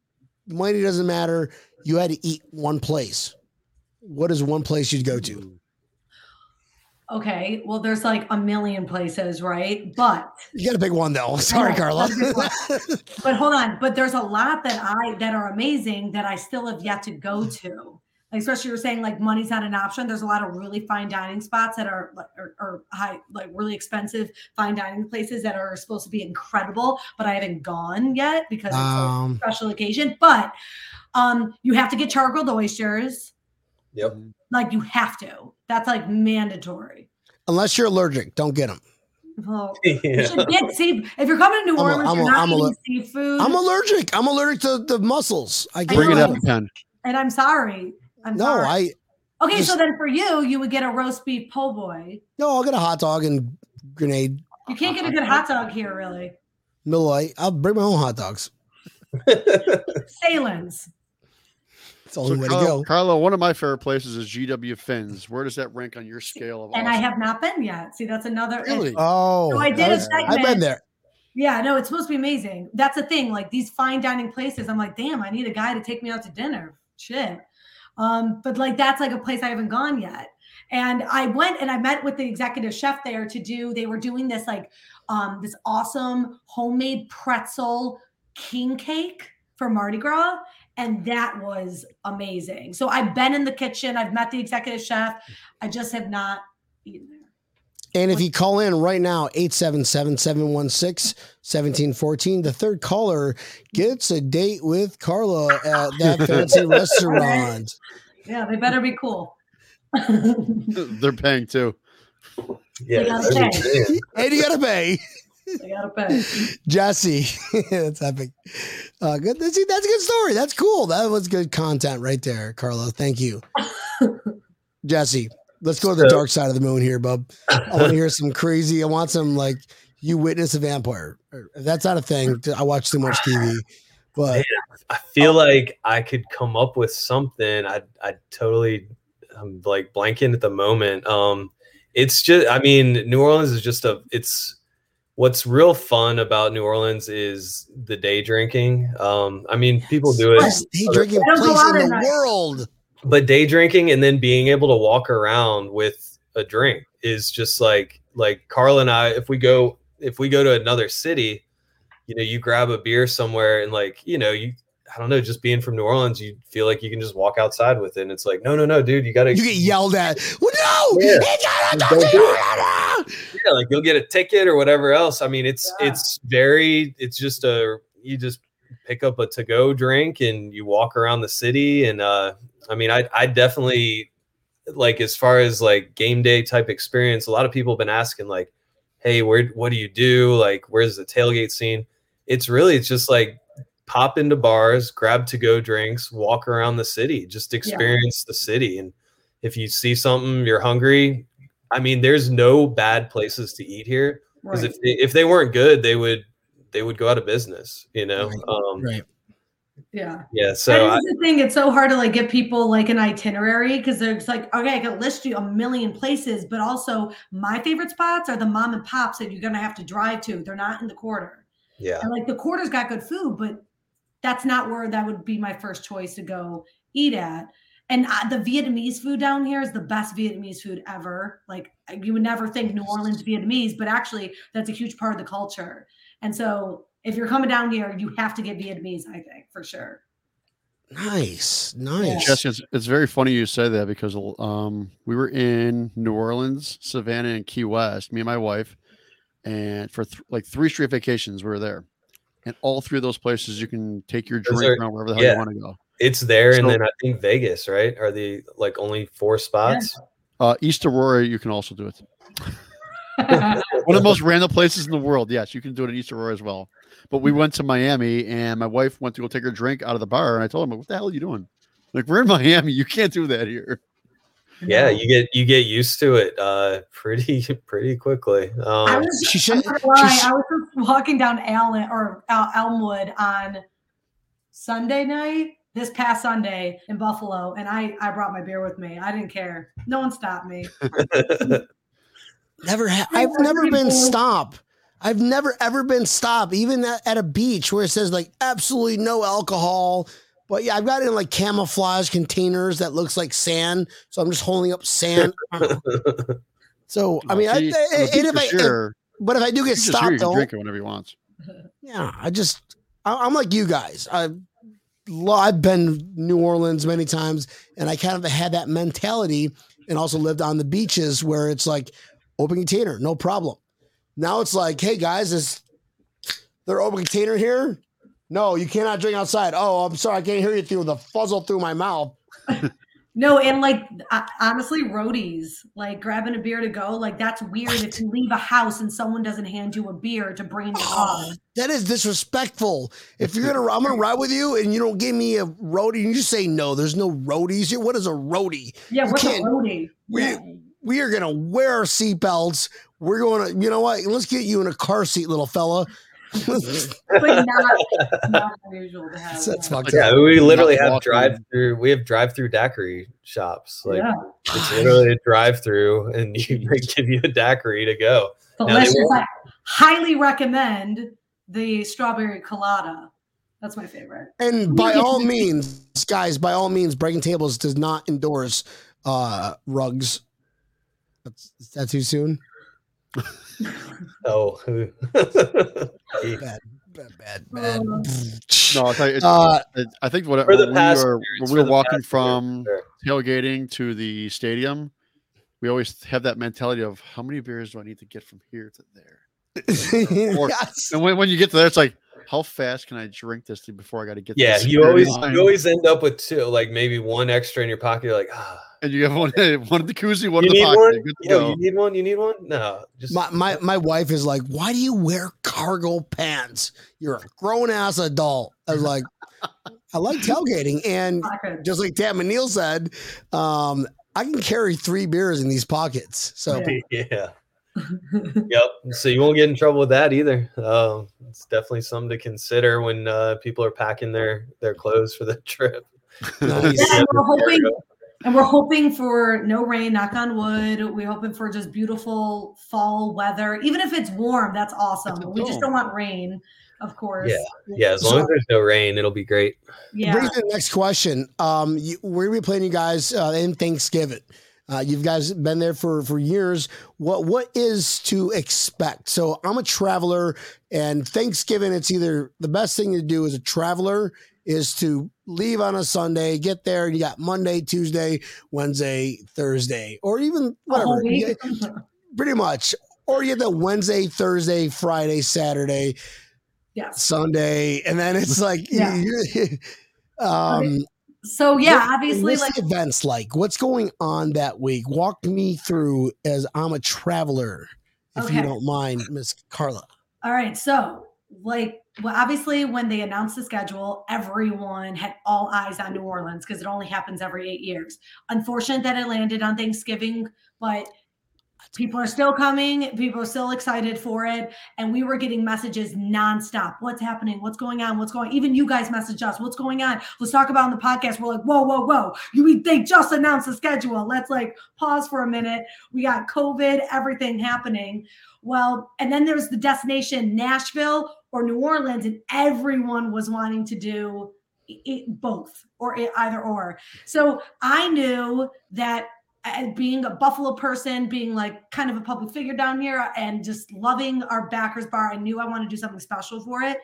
money doesn't matter. You had to eat one place. What is one place you'd go to? Okay, well, there's like a million places, right? But you got a big one though. Sorry, Carla. *laughs* but hold on, but there's a lot that I that are amazing that I still have yet to go to. like especially you're saying like money's not an option. There's a lot of really fine dining spots that are like or, or high, like really expensive fine dining places that are supposed to be incredible, but I haven't gone yet because it's Um, a special occasion. But um, you have to get charcoal oysters. Yep. Like you have to. That's like mandatory. Unless you're allergic, don't get them. Well, *laughs* you should get sea. If you're coming to New I'm a- Orleans, I'm you're not a eating li- seafood. I'm allergic. I'm allergic to the mussels. I can't Bring it do up, Pen. and I'm sorry. I'm No, sorry. I Okay, so then for you, you would get a roast beef po' boy. no. I'll get a hot dog and grenade. You can't get a good hot dog here, really. Miller Lite. I'll bring my own hot dogs. Sahlen's. It's the So only way to Carlo, go. Carlo, one of my favorite places is GW Fins. Where does that rank on your scale of? And I have not been yet. See, that's another. Really? Oh, So I did that a was- I've been there. Yeah, no, it's supposed to be amazing. That's the thing. Like these fine dining places, I'm like, damn, I need a guy to take me out to dinner. Shit. Um, but like that's like a place I haven't gone yet. And I went and I met with the executive chef there to do, they were doing this like um this awesome homemade pretzel king cake for Mardi Gras. And that was amazing. So I've been in the kitchen, I've met the executive chef. I just have not eaten there. And if you call in right now, 877-716-1714, the third caller gets a date with Carla at that *laughs* fancy restaurant. Yeah, they better be cool. They're paying too. Yeah. gotta that'd be brilliant. And you gotta pay. They gotta pay. Jesse. *laughs* that's epic. Uh, good. That's, that's a good story. That's cool. That was good content right there, Carla. Thank you. *laughs* Jesse, let's go to the So- dark side of the moon here, bub. I want to hear some crazy. I want some like you witness a vampire. If that's not a thing, I watch too much TV. But I feel like I could come up with something. I I totally I'm like blanking at the moment. Um it's just I mean, New Orleans is just a it's what's real fun about New Orleans is the day drinking. Um I mean, people do it best day drinking They place in the night. world. but day drinking and then being able to walk around with a drink is just like like Carl and I if we go if we go to another city you know you grab a beer somewhere and like you know you I don't know just being from New Orleans you feel like you can just walk outside with it and it's like no no no dude you got to You get yelled at. Well, no, Yeah. it's not a Don't dark do side. yeah, like you'll get a ticket or whatever else. I mean, it's Yeah. it's very it's just a you just pick up a to go drink and you walk around the city and uh I mean I I definitely like as far as like game day type experience, a lot of people have been asking like, hey, where what do you do? Like where's the tailgate scene? It's really it's just like pop into bars, grab to go drinks, walk around the city, just experience the city. And if you see something, you're hungry, I mean, there's no bad places to eat here because Right. if they, if they weren't good, they would they would go out of business. You know, Right. um, Right. Yeah. yeah. that So I, is the thing. It's so hard to like give people like an itinerary because they're just like, okay, I can list you a million places, but also my favorite spots are the mom and pops that you're gonna have to drive to. They're not in the quarter. yeah, And like the quarter's got good food, but that's not where that would be my first choice to go eat at. And uh, the Vietnamese food down here is the best Vietnamese food ever. Like you would never think New Orleans Vietnamese, but actually that's a huge part of the culture. And so if you're coming down here, you have to get Vietnamese, I think, for sure. Nice, nice. Jesse, it's, it's very funny you say that because um, we were in New Orleans, Savannah, and Key West, me and my wife, and for th- like three straight vacations, we were there. And all three of those places, you can take your drink are- around wherever the hell yeah. you want to go. it's there, and then I think Vegas, right? Are the like only four spots? Uh, East Aurora, you can also do it. *laughs* One of the most random places in the world. Yes, you can do it in East Aurora as well. But we went to Miami, and my wife went to go take her drink out of the bar, and I told him, "What the hell are you doing? Like, we're in Miami. You can't do that here." Yeah, you get you get used to it uh, *laughs* pretty pretty quickly. I Um, was, I'm should- not gonna lie, she sh- I was just walking down Allen or El- Elmwood on Sunday night, this past Sunday in Buffalo, and I I brought my beer with me. I didn't care. No one stopped me. *laughs* Never. Ha- I I've never been stopped. I've never ever been stopped, even at, at a beach where it says like absolutely no alcohol. But yeah, I've got it in like camouflage containers that looks like sand. So I'm just holding up sand. *laughs* so I mean, I, the and beach if I, if- but if I do get stopped, you can though, drink it whenever he wants. yeah, I just I, I'm like you guys. I I've been New Orleans many times, and I kind of had that mentality, and also lived on the beaches where it's like open container, no problem. Now it's like, hey guys, is there open container here? No, you cannot drink outside. Oh, I'm sorry, I can't hear you through the fuzzle through my mouth. *laughs* No, and like uh, honestly, roadies, like grabbing a beer to go, like that's weird if you leave a house and someone doesn't hand you a beer to bring in the car. Oh, that is disrespectful. If you're gonna, I'm gonna ride with you, and you don't give me a roadie, and you just say no. There's no roadies here. What is a roadie? Yeah, You what's a roadie? We Yeah. we are gonna wear our seatbelts. We're going to, you know what? Let's get you in a car seat, little fella. But not, not unusual to have. That's yeah. fucked Yeah, we literally Not have walking. drive through. We have drive through daiquiri shops. Like yeah. it's literally a drive through, and you they *laughs* give you a daiquiri to go. Delicious. I highly recommend the strawberry colada. That's my favorite. And *laughs* by all means, guys, by all means, breaking tables does not endorse uh rugs. That's is that too soon. *laughs* Oh, *laughs* Bad, bad, bad, bad. Uh, No, I'll tell you, it's, Uh, it- I think what For the when past we were, when we were walking past years, from sure. tailgating to the stadium, we always have that mentality of how many beers do I need to get from here to there? *laughs* Or- Yes. And when, when you get to there, it's like, how fast can I drink this before I got to get? to the yeah, you always line? you always end up with two, like maybe one extra in your pocket. You're like, ah, and you have one, *laughs* one in the koozie, one you in the pocket. one. Good to Yo, go. you need one. You need one. No, just My, my my wife is like, why do you wear cargo pants? You're a grown ass adult. I was like, *laughs* I like tailgating, and *laughs* just like Tampa Neal said, um, I can carry three beers in these pockets. So Yeah. yeah. yep. So you won't get in trouble with that either. Um, it's definitely something to consider when uh, people are packing their their clothes for the trip. nice. Yeah, we're hoping and we're hoping for no rain, knock on wood. We're hoping for just beautiful fall weather. Even if it's warm, that's awesome. We just don't want rain, of course. Yeah. Yeah, as long So- as there's no rain, it'll be great. Yeah. Brings to the next question. Um, you, we're gonna be playing you guys uh, in Thanksgiving. Uh, you've guys been there for for years. What what is to expect? So I'm a traveler, and Thanksgiving it's either the best thing to do as a traveler is to leave on a Sunday, get there, and you got Monday, Tuesday, Wednesday, Thursday, or even whatever. You week. get- pretty much. Or you get the Wednesday, Thursday, Friday, Saturday, yes. Sunday, and then it's like Yeah. you- *laughs* um So yeah, what- obviously, what's like the events like? What's going on that week? Walk me through as I'm a traveler, if you don't mind, Miss Carla. All right. So, like, well, obviously, when they announced the schedule, everyone had all eyes on New Orleans because it only happens every eight years. Unfortunate that it landed on Thanksgiving, but people are still coming. People are still excited for it. And we were getting messages nonstop. What's happening? What's going on? What's going Even you guys message us. What's going on? Let's talk about on the podcast. We're like, whoa, whoa, whoa. You, they just announced the schedule. Let's like pause for a minute. We got COVID, everything happening. Well, and then there's the destination Nashville or New Orleans, and everyone was wanting to do i- i- both or i- either or. So I knew that uh, being a Buffalo person, being like kind of a public figure down here, and just loving our backers bar, I knew I wanted to do something special for it.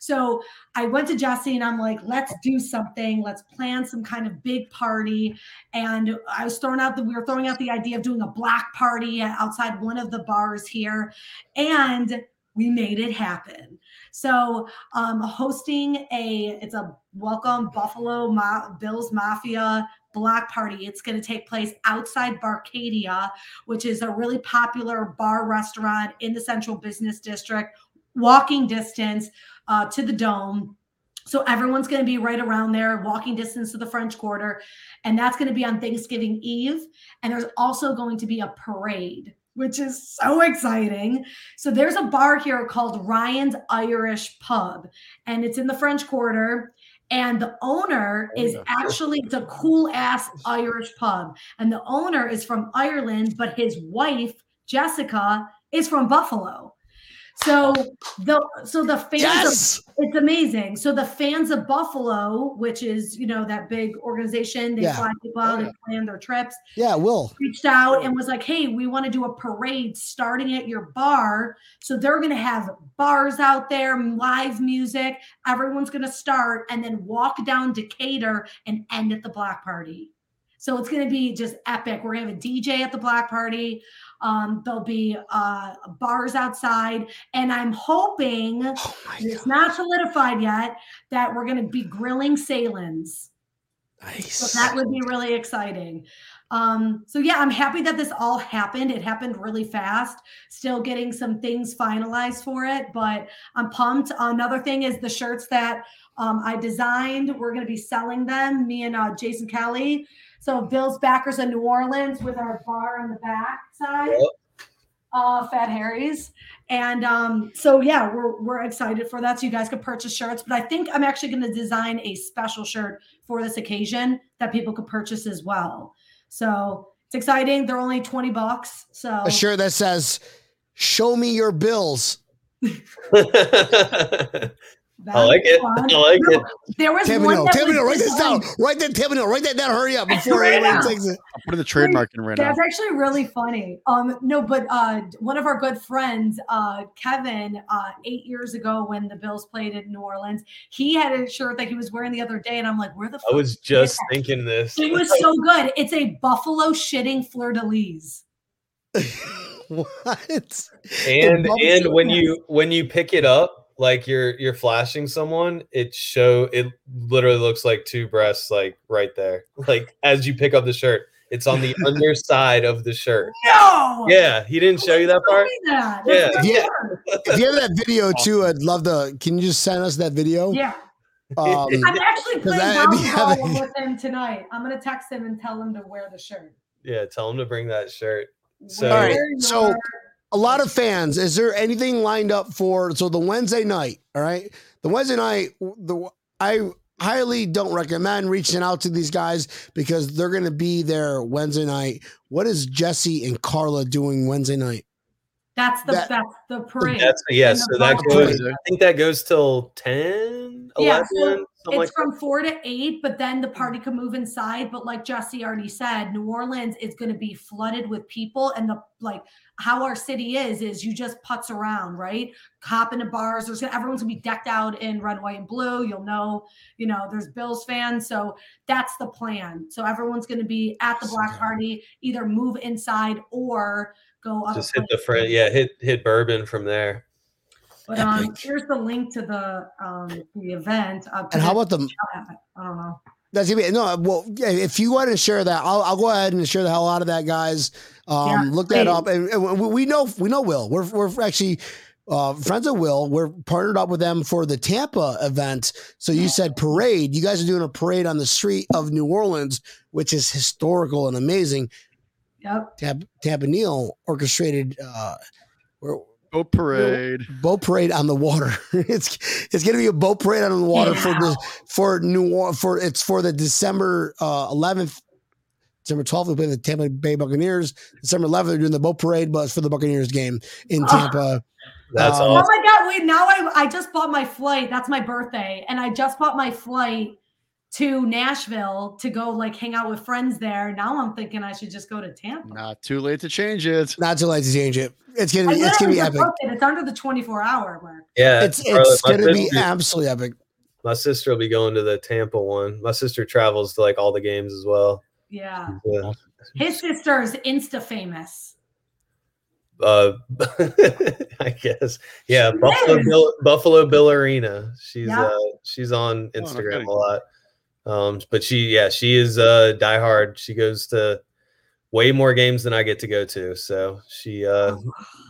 So I went to Jesse and I'm like, let's do something. Let's plan some kind of big party. And I was throwing out the we were throwing out the idea of doing a black party outside one of the bars here, and we made it happen. So um hosting a it's a welcome Buffalo Ma- Bills Mafia black party. It's going to take place outside Barcadia, which is a really popular bar restaurant in the central business district, walking distance uh, to the dome. So everyone's going to be right around there, walking distance to the French Quarter. And that's going to be on Thanksgiving Eve. And there's also going to be a parade, which is so exciting. So there's a bar here called Ryan's Irish Pub, and it's in the French Quarter. And the owner is actually, it's a cool ass Irish pub. And the owner is from Ireland, but his wife, Jessica, is from Buffalo. So the so the fans Yes. of, it's amazing. So the fans of Buffalo, which is you know that big organization, they Yeah. fly people Oh, out, yeah. they plan their trips. Yeah, Will. Reached out and was like, "Hey, we want to do a parade starting at your bar. So they're going to have bars out there, live music. Everyone's going to start and then walk down Decatur and end at the block party." So it's going to be just epic. We're going to have a DJ at the block party. Um, there'll be uh, bars outside, and I'm hoping oh it's not solidified yet that we're going to be grilling Sahlen's. Nice. So that would be really exciting. Um, so yeah, I'm happy that this all happened. It happened really fast. Still getting some things finalized for it, but I'm pumped. Another thing is the shirts that um, I designed. We're going to be selling them. Me and uh, Jason Kelly. So Bill's backers in New Orleans with our bar on the back side. Yep. Uh, Fat Harry's. And um, so yeah, we're we're excited for that. So you guys could purchase shirts. But I think I'm actually going to design a special shirt for this occasion that people could purchase as well. So it's exciting. They're only 20 bucks. So a shirt that says "Show me your bills." *laughs* *laughs* I like it. fun. I like No, it. There was one Tampa Neal, that Tampa Neal, was write this down. Write that, Tampa Neal, write that down. Hurry up before Right anyone takes it. I'm putting the trademark in right now. That's actually really funny. Um, no, but uh, one of our good friends, uh, Kevin, uh, eight years ago when the Bills played in New Orleans, he had a shirt that he was wearing the other day, and I'm like, where the I was just thinking this. It was so good. It's a buffalo shitting fleur de lis. *laughs* what? and and when you when you pick it up like you're you're flashing someone it show it literally looks like two breasts like right there *laughs* like as you pick up the shirt it's on the *laughs* underside of the shirt No. yeah he didn't show you that part that. Yeah. That's Yeah. If you have that video too, I'd love to. Can you just send us that video? Yeah. Um, I'm actually *laughs* 'Cause playing that'd be volleyball having- with him tonight. I'm gonna text him and tell him to wear the shirt. yeah tell him to bring that shirt So- Wear All right, so- your- a lot of fans. Is there anything lined up for so the Wednesday night? All right, the Wednesday night. The I highly don't recommend reaching out to these guys because they're going to be there Wednesday night. What is Jesse and Carla doing Wednesday night? That's the that- that's the parade. that's yeah And so that goes i think that goes till 10 11 Yeah, so something like it's from four to eight, but then the mm. party can move inside. But like Jesse already said, New Orleans is going to be flooded with people, and the like how our city is is you just putz around, right? Hop into bars. There's gonna, everyone's gonna be decked out in red, white, and blue. You'll know, you know, there's Bills fans, so that's the plan. So everyone's gonna be at the black party, either move inside or go up. just hit the front yeah hit hit bourbon from there But um, Epic. here's the link to the um the event. I'll And how about the I don't know. That's gonna be no. Well, if you want to share that, I'll, I'll go ahead and share the hell out of that, guys. Um, Yeah, look that please. up, and, and we- we know we know Will. We're we're actually uh, friends of Will. We're partnered up with them for the Tampa event. So you said parade. You guys are doing a parade on the street of New Orleans, which is historical and amazing. Yep. Tampa, Tampa orchestrated. Uh, we're, Boat parade. boat parade on the water. *laughs* it's it's gonna be a boat parade on the water for the for New for it's for the December uh, 11th, December 12th. We play the Tampa Bay Buccaneers. December 11th, they're doing the boat parade, but it's for the Buccaneers game in Oh. Tampa. that's Um, Oh my god! Wait, now I I just bought my flight. That's my birthday, and I just bought my flight to Nashville to go like hang out with friends there. Now I'm thinking I should just go to Tampa. Not too late to change it. Not too late to change it. It's gonna be it's gonna be epic. it. It's under the 24 hour mark. yeah It's Carla, it's my gonna be sister- absolutely epic. My sister will be going to the Tampa one. My sister travels to like all the games as well. Yeah, Yeah. his sister is insta famous. Uh, *laughs* I guess. Yeah, She Buffalo. Bill, Buffalo Bill Arena. She's Yeah. uh she's on no Instagram kidding. a lot. Um, but she yeah she is uh diehard. She goes to way more games than I get to go to. So she uh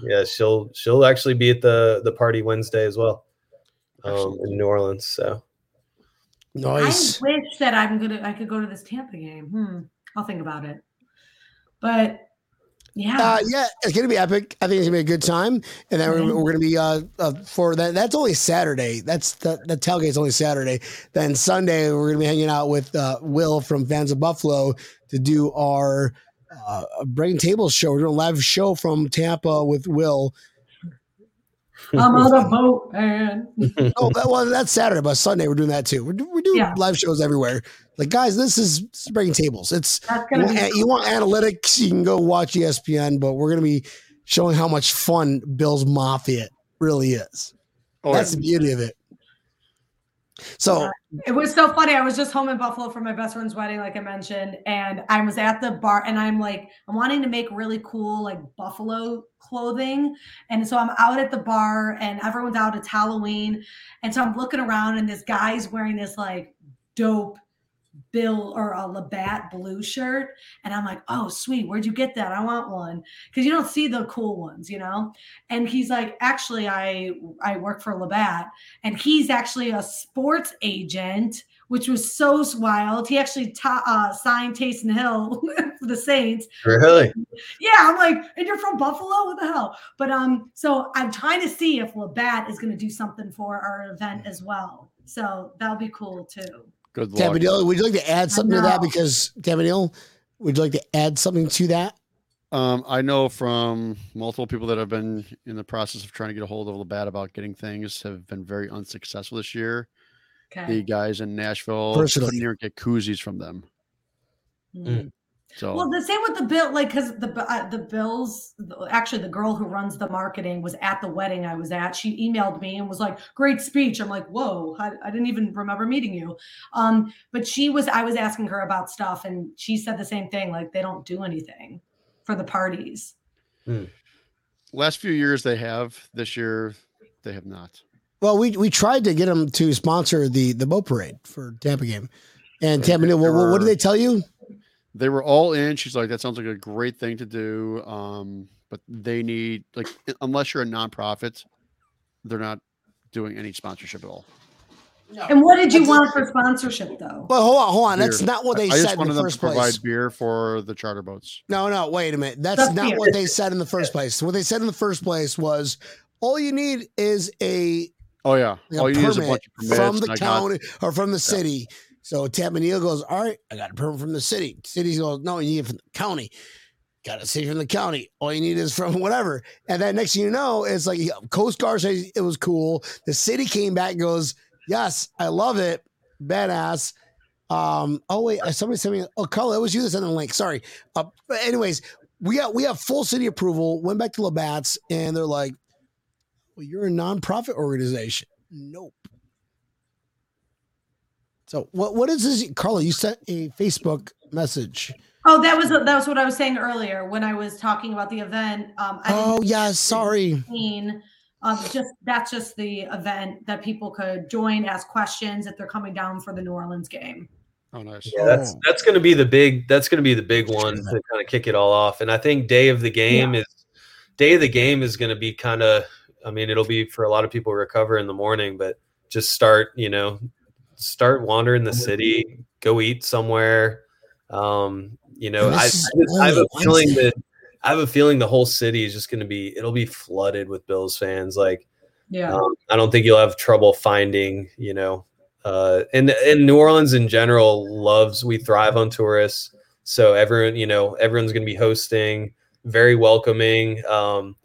yeah she'll she'll actually be at the the party Wednesday as well. Um, in New Orleans. So Nice. I wish that I'm gonna I could go to this Tampa game. Hmm. I'll think about it. But yeah, Uh, yeah, it's gonna be epic. I think it's gonna be a good time, and then we're, Mhm. we're gonna be uh, uh for that. That's only Saturday. That's the the tailgate's only Saturday. Then Sunday we're gonna be hanging out with uh, Will from Fans of Buffalo to do our uh, Breaking Tables show. We're doing a live show from Tampa with Will. I'm on a *laughs* boat, man. oh, that, well, that's Saturday, but Sunday we're doing that too. We're, we're doing Yeah. live shows everywhere. Like, guys, this is, this is breaking tables. It's you gonna want, you want analytics, you can go watch ESPN, but we're gonna be showing how much fun Bill's Mafia really is. Oh, That's yeah. the beauty of it. So It was so funny. I was just home in Buffalo for my best friend's wedding, like I mentioned, and I was at the bar and I'm like, I'm wanting to make really cool, like Buffalo clothing. And so I'm out at the bar and everyone's out. It's Halloween. And so I'm looking around and this guy's wearing this like dope Bill or a Labatt blue shirt. And I'm like, oh, sweet. Where'd you get that? I want one. Because you don't see the cool ones, you know? And he's like, actually, I I work for Labatt and he's actually a sports agent, which was so wild. He actually ta- uh, signed Taysom Hill *laughs* for the Saints. Really? Yeah, I'm like, and you're from Buffalo? What the hell? But um, so I'm trying to see if Labatt is going to do something for our event as well. So that'll be cool too. Good luck. Tampa Neal, would you like to add something to that? know. Because Tampa Neal, would you like to add something to that? Um, I know from multiple people that have been in the process of trying to get a hold of Labatt about getting things have been very unsuccessful this year. The guys in Nashville Personally. couldn't even get koozies from them. Mm. So Well, the same with the bill, like because the uh, the bills. Actually, the girl who runs the marketing was at the wedding I was at. She emailed me and was like, "Great speech." I'm like, "Whoa, I, I didn't even remember meeting you." Um, but she was. I was asking her about stuff, and she said the same thing. Like they don't do anything for the parties. last few years they have. This year they have not. Well, we we tried to get them to sponsor the the boat parade for Tampa game, and Tampa Tabanil, what, what, what did they they tell you? They were all in. She's like, that sounds like a great thing to do. Um, but they need like unless you're a nonprofit, they're not doing any sponsorship at all. And what did you That's- want for sponsorship, though? Well, hold on, hold on. That's not what they I just said in wanted the them first to provide place. beer for the charter boats. No, no, wait a minute. That's That's not beer. what they said in the first place. What they said in the first place was all you need is a, Oh yeah, a all you need is a permit bunch of permits. from the and I got- county or from the city. So Tampa Neal goes, All right, I got a permit from the city. City goes, No, you need it from the county. Got a city from the county. All you need is from *laughs* whatever. And then next thing you know, it's like Coast Guard says it was cool. The city came back and goes, Yes, I love it. Badass. Um, oh wait, uh, somebody sent me. Oh, Carla, it was you that sent the link. Sorry. Uh, but anyways, we got we have full city approval. Went back to Labatt's, and they're like, "Well, you're a nonprofit organization." Nope. So what what is this, Carla? You sent a Facebook message. Oh, that was that was what I was saying earlier when I was talking about the event. Um, I Oh yeah, sorry. seen um, just that's just the event that people could join, ask questions if they're coming down for the New Orleans game. Oh nice. Yeah, that's Oh. that's going to be the big that's going to be the big one to kind of kick it all off. And I think day of the game is day of the game is going to be kind of I mean it'll be for a lot of people recover in the morning, but just start you know start wandering the city, go eat somewhere. Um, you know, I, I, just- I have a feeling that I have a feeling the whole city is just going to be it'll be flooded with Bills fans. Like Yeah. um, I don't think you'll have trouble finding, you know, uh, and and New Orleans in general loves we thrive on tourists. So everyone, you know, everyone's going to be hosting, very welcoming. Um,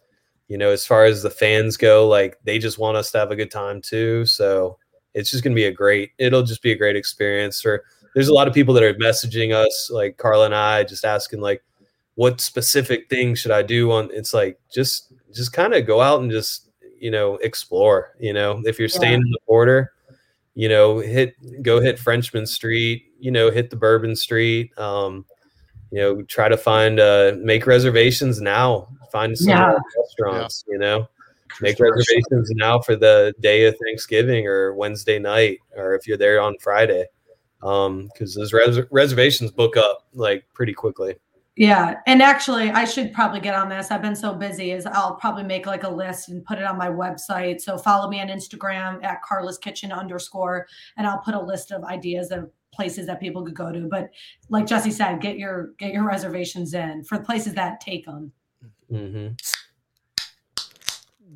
you know, as far as the fans go, like they just want us to have a good time too. So it's just going to be a great. It'll just be a great experience. For there's a lot of people that are messaging us, like Carla and I, just asking like, what specific things should I do on? It's like just just kind of go out and just you know explore. You know, if you're staying in the border, you know, hit go hit Frenchmen Street. You know, hit the Bourbon Street. Um, you know, try to find uh make reservations now. Find some Yeah. restaurants. You know, make reservations now for the day of Thanksgiving or Wednesday night, or if you're there on Friday, um, because those res- reservations book up like pretty quickly. Yeah, and actually, I should probably get on this. I've been so busy, is I'll probably make like a list and put it on my website. So follow me on Instagram at Carla's Kitchen underscore, and I'll put a list of ideas of places that people could go to. But like Jesse said, get your get your reservations in for the places that take them. hmm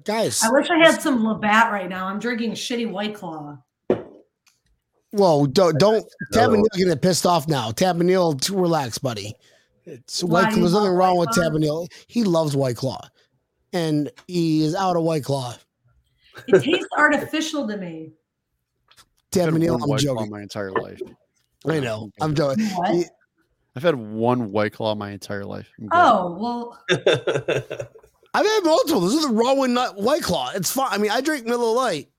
Guys, I wish I had some Labatt right now. I'm drinking shitty White Claw. whoa, don't *laughs* don't Another Tampa Neal get pissed off now. Tampa Neal, to relax, buddy. It's Why White Claw. There's nothing wrong with Tampa Neal. He loves White Claw, and he is out of White Claw. It tastes artificial to me. *laughs* Tampa Neal, I've had Neil, one I'm White Claw joking. my entire life. I know. I'm joking. What? I've had one White Claw my entire life. Oh well, *laughs* I've had multiple. This is the raw one, not White Claw. It's fine. I mean, I drink Miller Lite.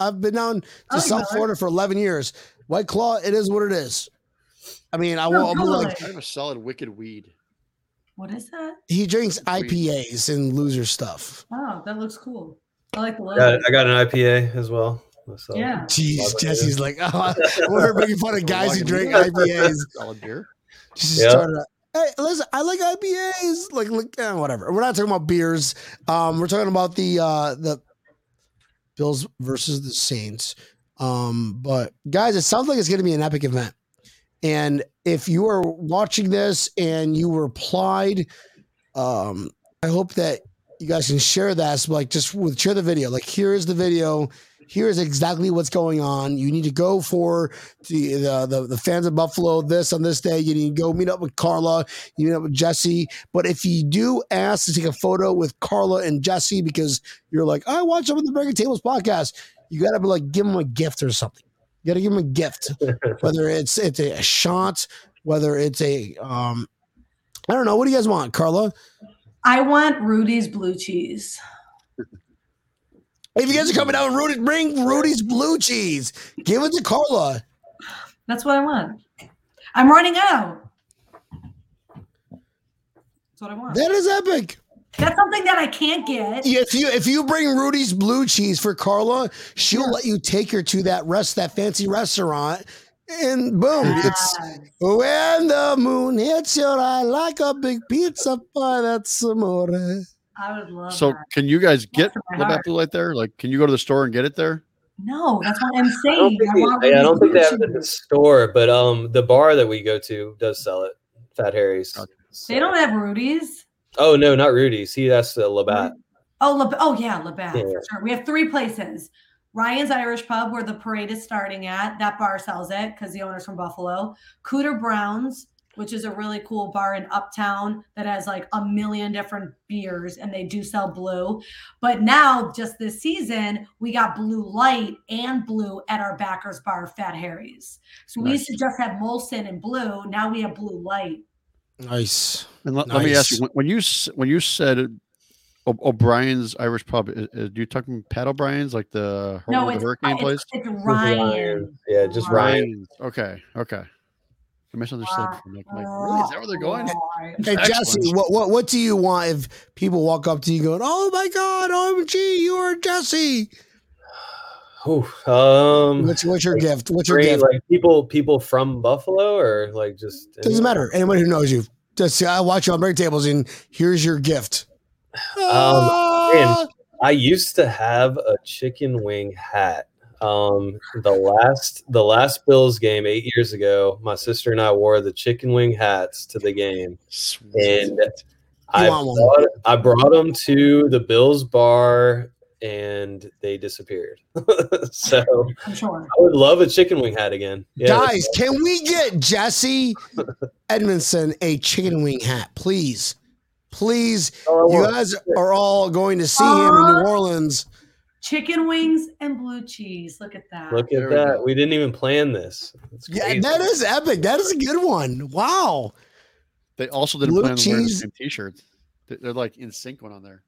I've been down to I South Miller. Florida for 11 years. White Claw, it is what it is. I mean, I No, will. I'll be like. I have a solid wicked weed. what is that? he drinks IPAs and loser stuff. Oh, that looks cool. I like the got, logo. I got an IPA as well. So. Yeah. Jeez, Love it. Jesse's like, *laughs* oh, we're making fun of *laughs* guys who drink. IPAs. Solid beer. Just Yeah. started out, Hey, listen, I like IPAs. Like, look, eh, whatever. We're not talking about beers. Um, we're talking about the uh the Bills versus the Saints. Um, but guys, it sounds like it's going to be an epic event. And if you are watching this and you replied, um, I hope that you guys can share that. Like, just with share the video. Like, here is the video. Here is exactly what's going on. You need to go for the, the the the fans of Buffalo this on this day. You need to go meet up with Carla. You meet up with Jesse. But if you do ask to take a photo with Carla and Jesse because you're like, I watch them on the Breaking Tables podcast, you got to be like, give them a gift or something. You got to give them a gift, *laughs* whether it's it's a shot, whether it's a um, I don't know. What do you guys want, Carla? I want Rudy's blue cheese. If you guys are coming down, Rudy, bring Rudy's blue cheese. Give it to Carla. That's what I want. I'm running out. That's what I want. That is epic. That's something that I can't get. If you if you bring Rudy's blue cheese for Carla, she'll let you take her to that rest that fancy restaurant, and boom, it's Ah, when the moon hits your eye like a big pizza pie. That's amore. I would love So that. can you guys get to my Labatt. Blue Light there? Like, can you go to the store and get it there? No, that's what I'm I don't saying. think, I they, I don't think they have it in the store, but um, the bar that we go to does sell it. Fat Harry's. Okay. They don't have Rudy's. Oh no, not Rudy's. See, that's the Labatt. Oh, Lab- oh yeah, Labatt Yeah. for sure. We have three places. Ryan's Irish Pub, where the parade is starting at. That bar sells it because the owner's from Buffalo. Cooter Brown's, which is a really cool bar in Uptown that has like a million different beers, and they do sell blue. But now, just this season, we got blue light and blue at our backers bar, Fat Harry's. So we used to just have Molson and blue. Now we have blue light. Nice. And let, let me ask you when, when you when you said O- O'Brien's Irish Pub, i- i- do you talking Pat O'Brien's like the, No, the it's, hurricane it's, place? it's Ryan. Yeah, just Ryan. Ryan's. Okay, okay. I misunderstood. Wow. I'm like, like, really? Is that where they're going? *laughs* Ryan. Hey Jesse, what, what what do you want if people walk up to you going, "Oh my God, OMG, you are Jesse"? Oof, um, What's what's your gift? What's your great, gift? like people, people from Buffalo, or like just Doesn't matter. Anyone who knows you, just say, I watch you on break tables, and here's your gift. Ah! I used to have a chicken wing hat. Um, the last the last Bills game eight years ago, my sister and I wore the chicken wing hats to the game, and I brought, I brought them to the Bills bar, and they disappeared. *laughs* so I'm sure. I would love a chicken wing hat again. Yeah, Guys, can we get Jesse *laughs* Edmondson a chicken wing hat, please? Please, that's all I you guys are all going to see him in New Orleans. Chicken wings and blue cheese. Look at that. Look at we that. go. We didn't even plan this. Yeah, that is epic. That is a good one. Wow. They also didn't Blue plan on wearing the cheese. same T-shirts. They're, they're like in sync one on there.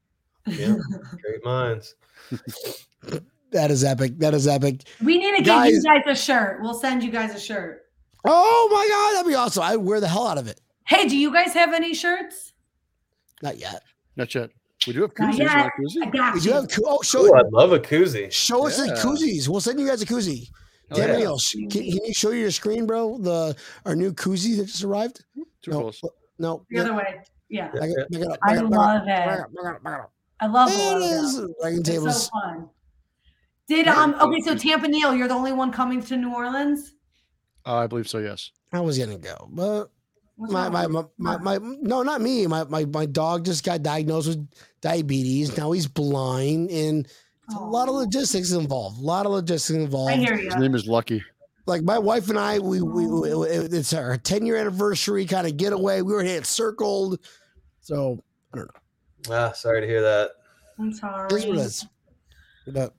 Yeah, great minds. *laughs* That is epic. That is epic. we need to Guys- give you guys a shirt. We'll send you guys a shirt. Oh my God, that'd be awesome. I'd wear the hell out of it. Hey, do you guys have any shirts? Not yet. Not yet. We do have koozies. You yet. want? I got We you. do have, coo- oh, show, Ooh, I'd love a koozie. show us the koozies. We'll send you guys a koozie. Oh, Damn yeah. Can, can you show your screen, bro? The our new koozie that just arrived. Too no, close. no. the other way. Yeah. Back it- back it up, I back love it. it up, back it up, back it up. I love the There it logo. is. So fun. Did um okay, so Tampa Neal, you're the only one coming to New Orleans? Uh, I believe so. Yes. I was gonna go, but What's my my, my, my my no, not me. My my my dog just got diagnosed with diabetes. Now he's blind, and it's a lot of logistics involved. A lot of logistics involved. I hear His name is Lucky. like my wife and I, we, we, we it's our 10 year anniversary kind of getaway. We were hit circled. So I don't know. Ah, sorry to hear that. I'm sorry. it is what it is. But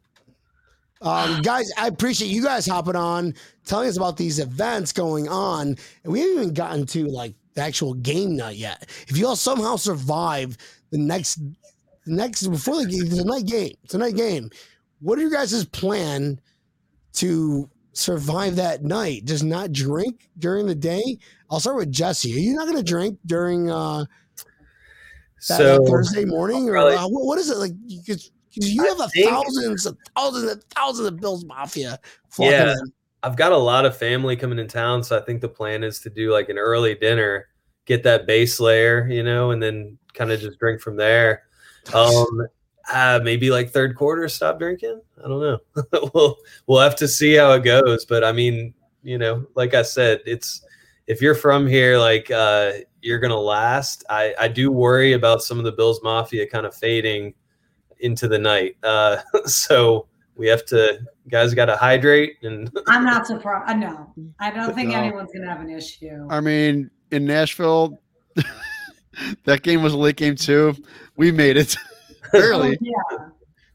Um, guys, I appreciate you guys hopping on, telling us about these events going on, and we haven't even gotten to like the actual game night yet. If you all somehow survive the next, the next before the game, it's a night game. It's a night game. What are your guys' plan to survive that night? Just not drink during the day? I'll start with Jesse. Are you not going to drink during uh, that, so Thursday morning, or probably- uh, what is it like? Because you I have a think- thousands of thousands and thousands of Bills Mafia flocking Yeah. in. I've got a lot of family coming in town, so I think the plan is to do like an early dinner, get that base layer, you know, and then kind of just drink from there. Um, uh, maybe like third quarter, stop drinking. I don't know. *laughs* we'll we'll have to see how it goes. But I mean, you know, like I said, it's if you're from here, like uh, you're gonna last. I I do worry about some of the Bills Mafia kind of fading into the night. Uh, *laughs* so we have to guys got to hydrate and *laughs* I'm not surprised. No, I don't think No. anyone's gonna have an issue. I mean, in Nashville, *laughs* that game was a late game too. We made it early Oh, yeah.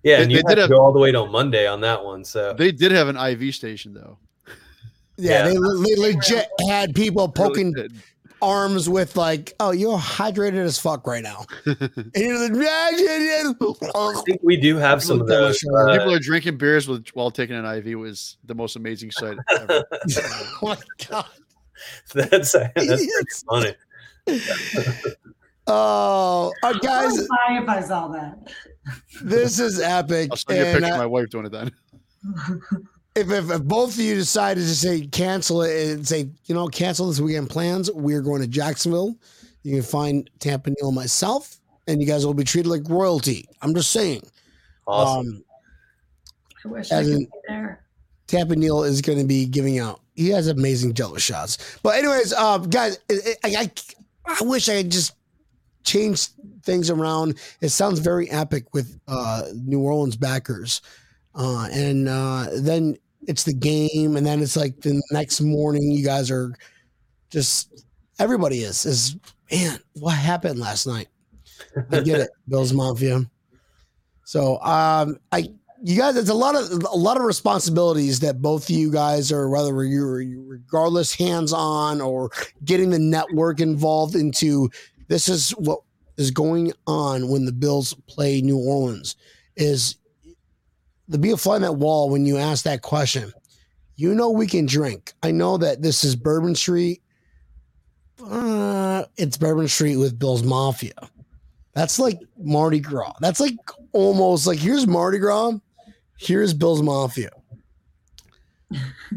Yeah, They- and you they had did to have- go all the way till Monday on that one. So They did have an IV station though. Yeah, Yeah. they, they legit had people poking Really did. Arms with like, "Oh, you're hydrated as fuck right now." and you're like, "Yeah, yeah, yeah." I think we do have some of those. uh, People are drinking beers with while taking an IV was the most amazing sight ever. oh my god! that's that's *laughs* pretty Idiots. funny. Oh, uh, guys, I'm fine if I saw that. this is epic. I'll send you a And, picture of uh, my wife doing it then. *laughs* if, if, if both of you decided to say cancel it and say, you know, cancel this weekend plans, we're going to Jacksonville. You can find Tampa Neal and myself, and you guys will be treated like royalty. I'm just saying. Awesome. Um, I wish I could in- be there. Tampa Neal is going to be giving out. He has amazing jello shots. But anyways, uh, guys, I, I, I wish I could just change things around. It sounds very epic with uh, New Orleans backers, uh, and uh, then it's the game, and then it's like the next morning. You guys are just everybody is is man. What happened last night? I get it, *laughs* Bills Mafia. So um, I you guys it's a lot of a lot of responsibilities that both you guys are whether you're regardless hands on or getting the network involved into this is what is going on when the bills play new orleans is the be a fly that wall when you ask that question you know we can drink i know that this is bourbon street uh, it's bourbon street with bill's mafia that's like mardi gras that's like almost like here's mardi gras here's Bill's Mafia.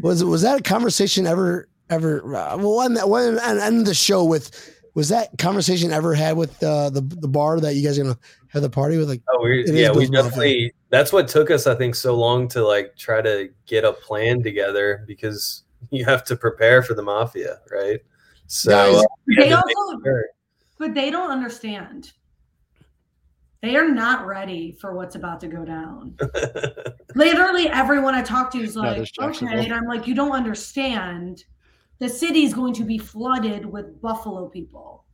Was was that a conversation ever ever? Uh, well, when that when and the show with was that conversation ever had with uh, the the bar that you guys are gonna have the party with? Like, Oh, we yeah, we Bill's Mafia. definitely. That's what took us, I think, so long to like try to get a plan together because you have to prepare for the mafia, right? So Guys, uh, we had They also, sure. but they don't understand. They are not ready for what's about to go down. *laughs* Literally, everyone I talk to is like, there's okay. And I'm like, you don't understand. The city's going to be flooded with Buffalo people.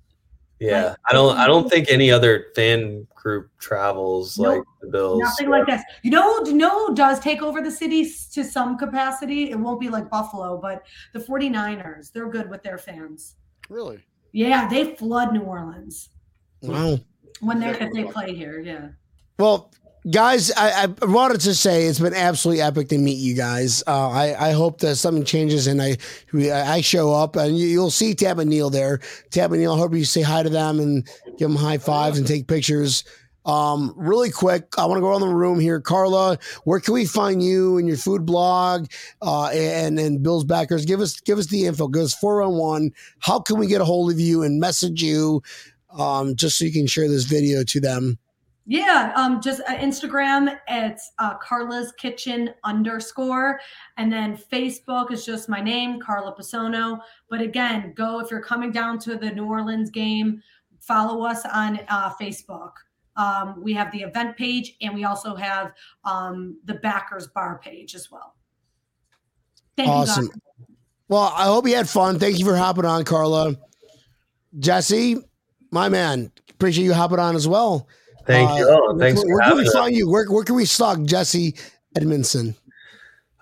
yeah, Like, I don't. I don't think any other fan group travels Nope. like the Bills. Nothing like this. You know, you know does take over the city to some capacity? It won't be like Buffalo, but the 49ers, they're good with their fans. Really? Yeah, they flood New Orleans wow. when they if they play here. Yeah. Well, guys, I, I wanted to say it's been absolutely epic to meet you guys. Uh, I, I hope that something changes and I I show up and you, you'll see Tampa Neal there. Tampa Neal, I hope you say hi to them and give them high fives and take pictures. Um, really quick, I want to go around the room here. Carla, where can we find you and your food blog uh, and and Bill's backers? Give us give us the info. Give us four on one. How can we get a hold of you and message you? Um, just so you can share this video to them. Yeah, um, just uh, Instagram. It's uh, Carla's Kitchen underscore, and then Facebook is just my name, Carla Pesona. But again, go if you're coming down to the New Orleans game, follow us on uh, Facebook. Um, we have the event page, and we also have um, the backers bar page as well. Thank Awesome. you. Well, I hope you had fun. Thank you for hopping on, Carla. Jesse, my man, appreciate you hopping on as well. Thank Uh, you. Oh, thanks where, for where can we us. find you? Where, where can we stalk Jesse Edmondson?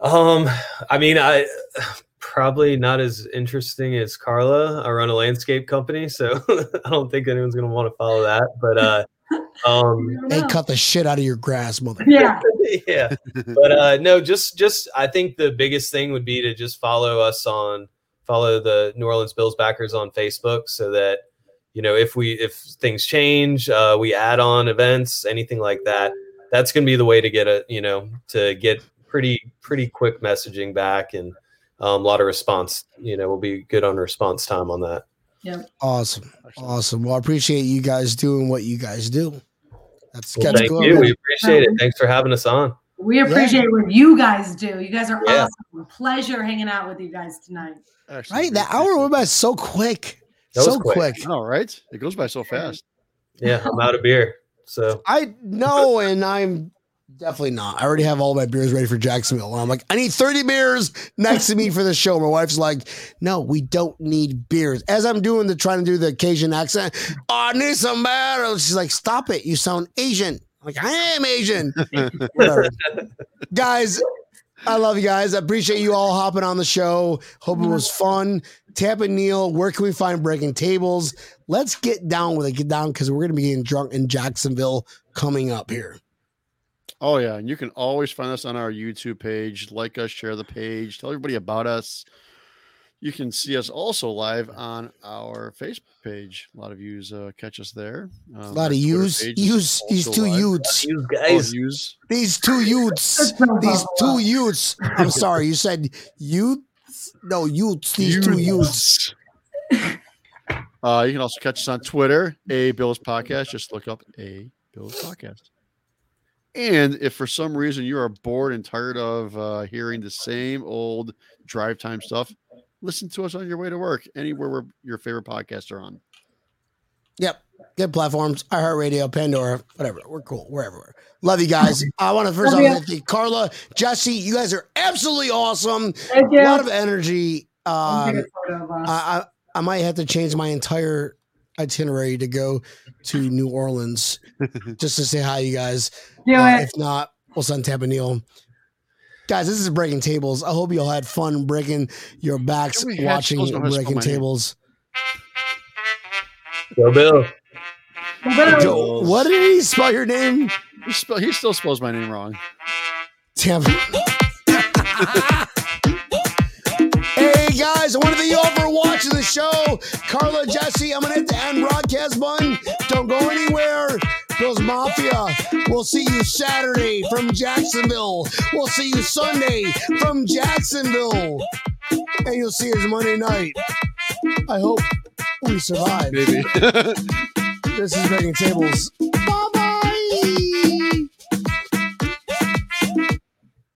Um, I mean, I probably not as interesting as Carla. I run a landscape company, so *laughs* I don't think anyone's gonna want to follow that. But uh, *laughs* um, You Hey, cut the shit out of your grass, mother. Yeah. *laughs* yeah, but uh, no, just just I think the biggest thing would be to just follow us on follow the New Orleans Bills backers on Facebook, so that you know if we if things change, uh, we add on events, anything like that. That's gonna be the way to get a you know to get pretty pretty quick messaging back and um, a lot of response. You know, we'll be good on response time on that. Yep. Awesome. Awesome. Well, I appreciate you guys doing what you guys do. That's Well, Sketch thank Club. you. We appreciate it. Thanks for having us on. We appreciate what you guys do. You guys are Yeah. awesome. Pleasure hanging out with you guys tonight. Actually, Right? The hour went by so quick. That was so quick. quick. All right, it goes by so fast. Yeah, I'm out of beer. So I know, and I'm definitely not. I already have all my beers ready for Jacksonville. And I'm like, I need 30 beers next to me for the show. My wife's like, no, we don't need beers. As I'm doing the trying to do the Cajun accent, oh, I need some barrels. She's like, stop it. You sound Asian. I'm like, I am Asian. *laughs* Guys, I love you guys. I appreciate you all hopping on the show. Hope it was fun. Tampa Neal, where can we find breaking tables? Let's get down with it. Get down because we're going to be getting drunk in Jacksonville coming up here. Oh yeah, and you can always find us on our YouTube page. Like us, share the page, tell everybody about us. You can see us also live on our Facebook page. A lot of yous uh, catch us there. Um, A lot of Twitter use, page is use these two youths. you guys, yous. These two youths. These two youths. I'm sorry, you said youths. No, youths. These two youths. Uh, you can also catch us on Twitter, A Bills Podcast. Just look up A Bills Podcast. And if for some reason you are bored and tired of uh, hearing the same old drive time stuff, listen to us on your way to work, anywhere where your favorite podcasts are on. Yep. Good platforms. iHeartRadio, Pandora, whatever. We're cool. We're everywhere. Love you guys. I want to first off thank you, Carla, Jesse. You guys are absolutely awesome. Thank A lot of energy. I'll Um, a photo of us. I, I I might have to change my entire itinerary to go to New Orleans *laughs* just to say hi, you guys. Do Uh, it. if not, we'll send Tampa Neal. Guys, this is breaking tables. I hope you all had fun breaking your backs watching knows how to spell breaking tables. go Bill. Boom. Joe, what did he spell your name? He, spell, he still spells my name wrong. Tampa. hey guys, I want to thank you all for watching the show. Carla, Jesse, I'm gonna hit the end broadcast button. Don't go anywhere. Bills Mafia. We'll see you Saturday from Jacksonville. We'll see you Sunday from Jacksonville. And you'll see us Monday night. I hope we survive. Maybe. *laughs* This is Breaking Tables.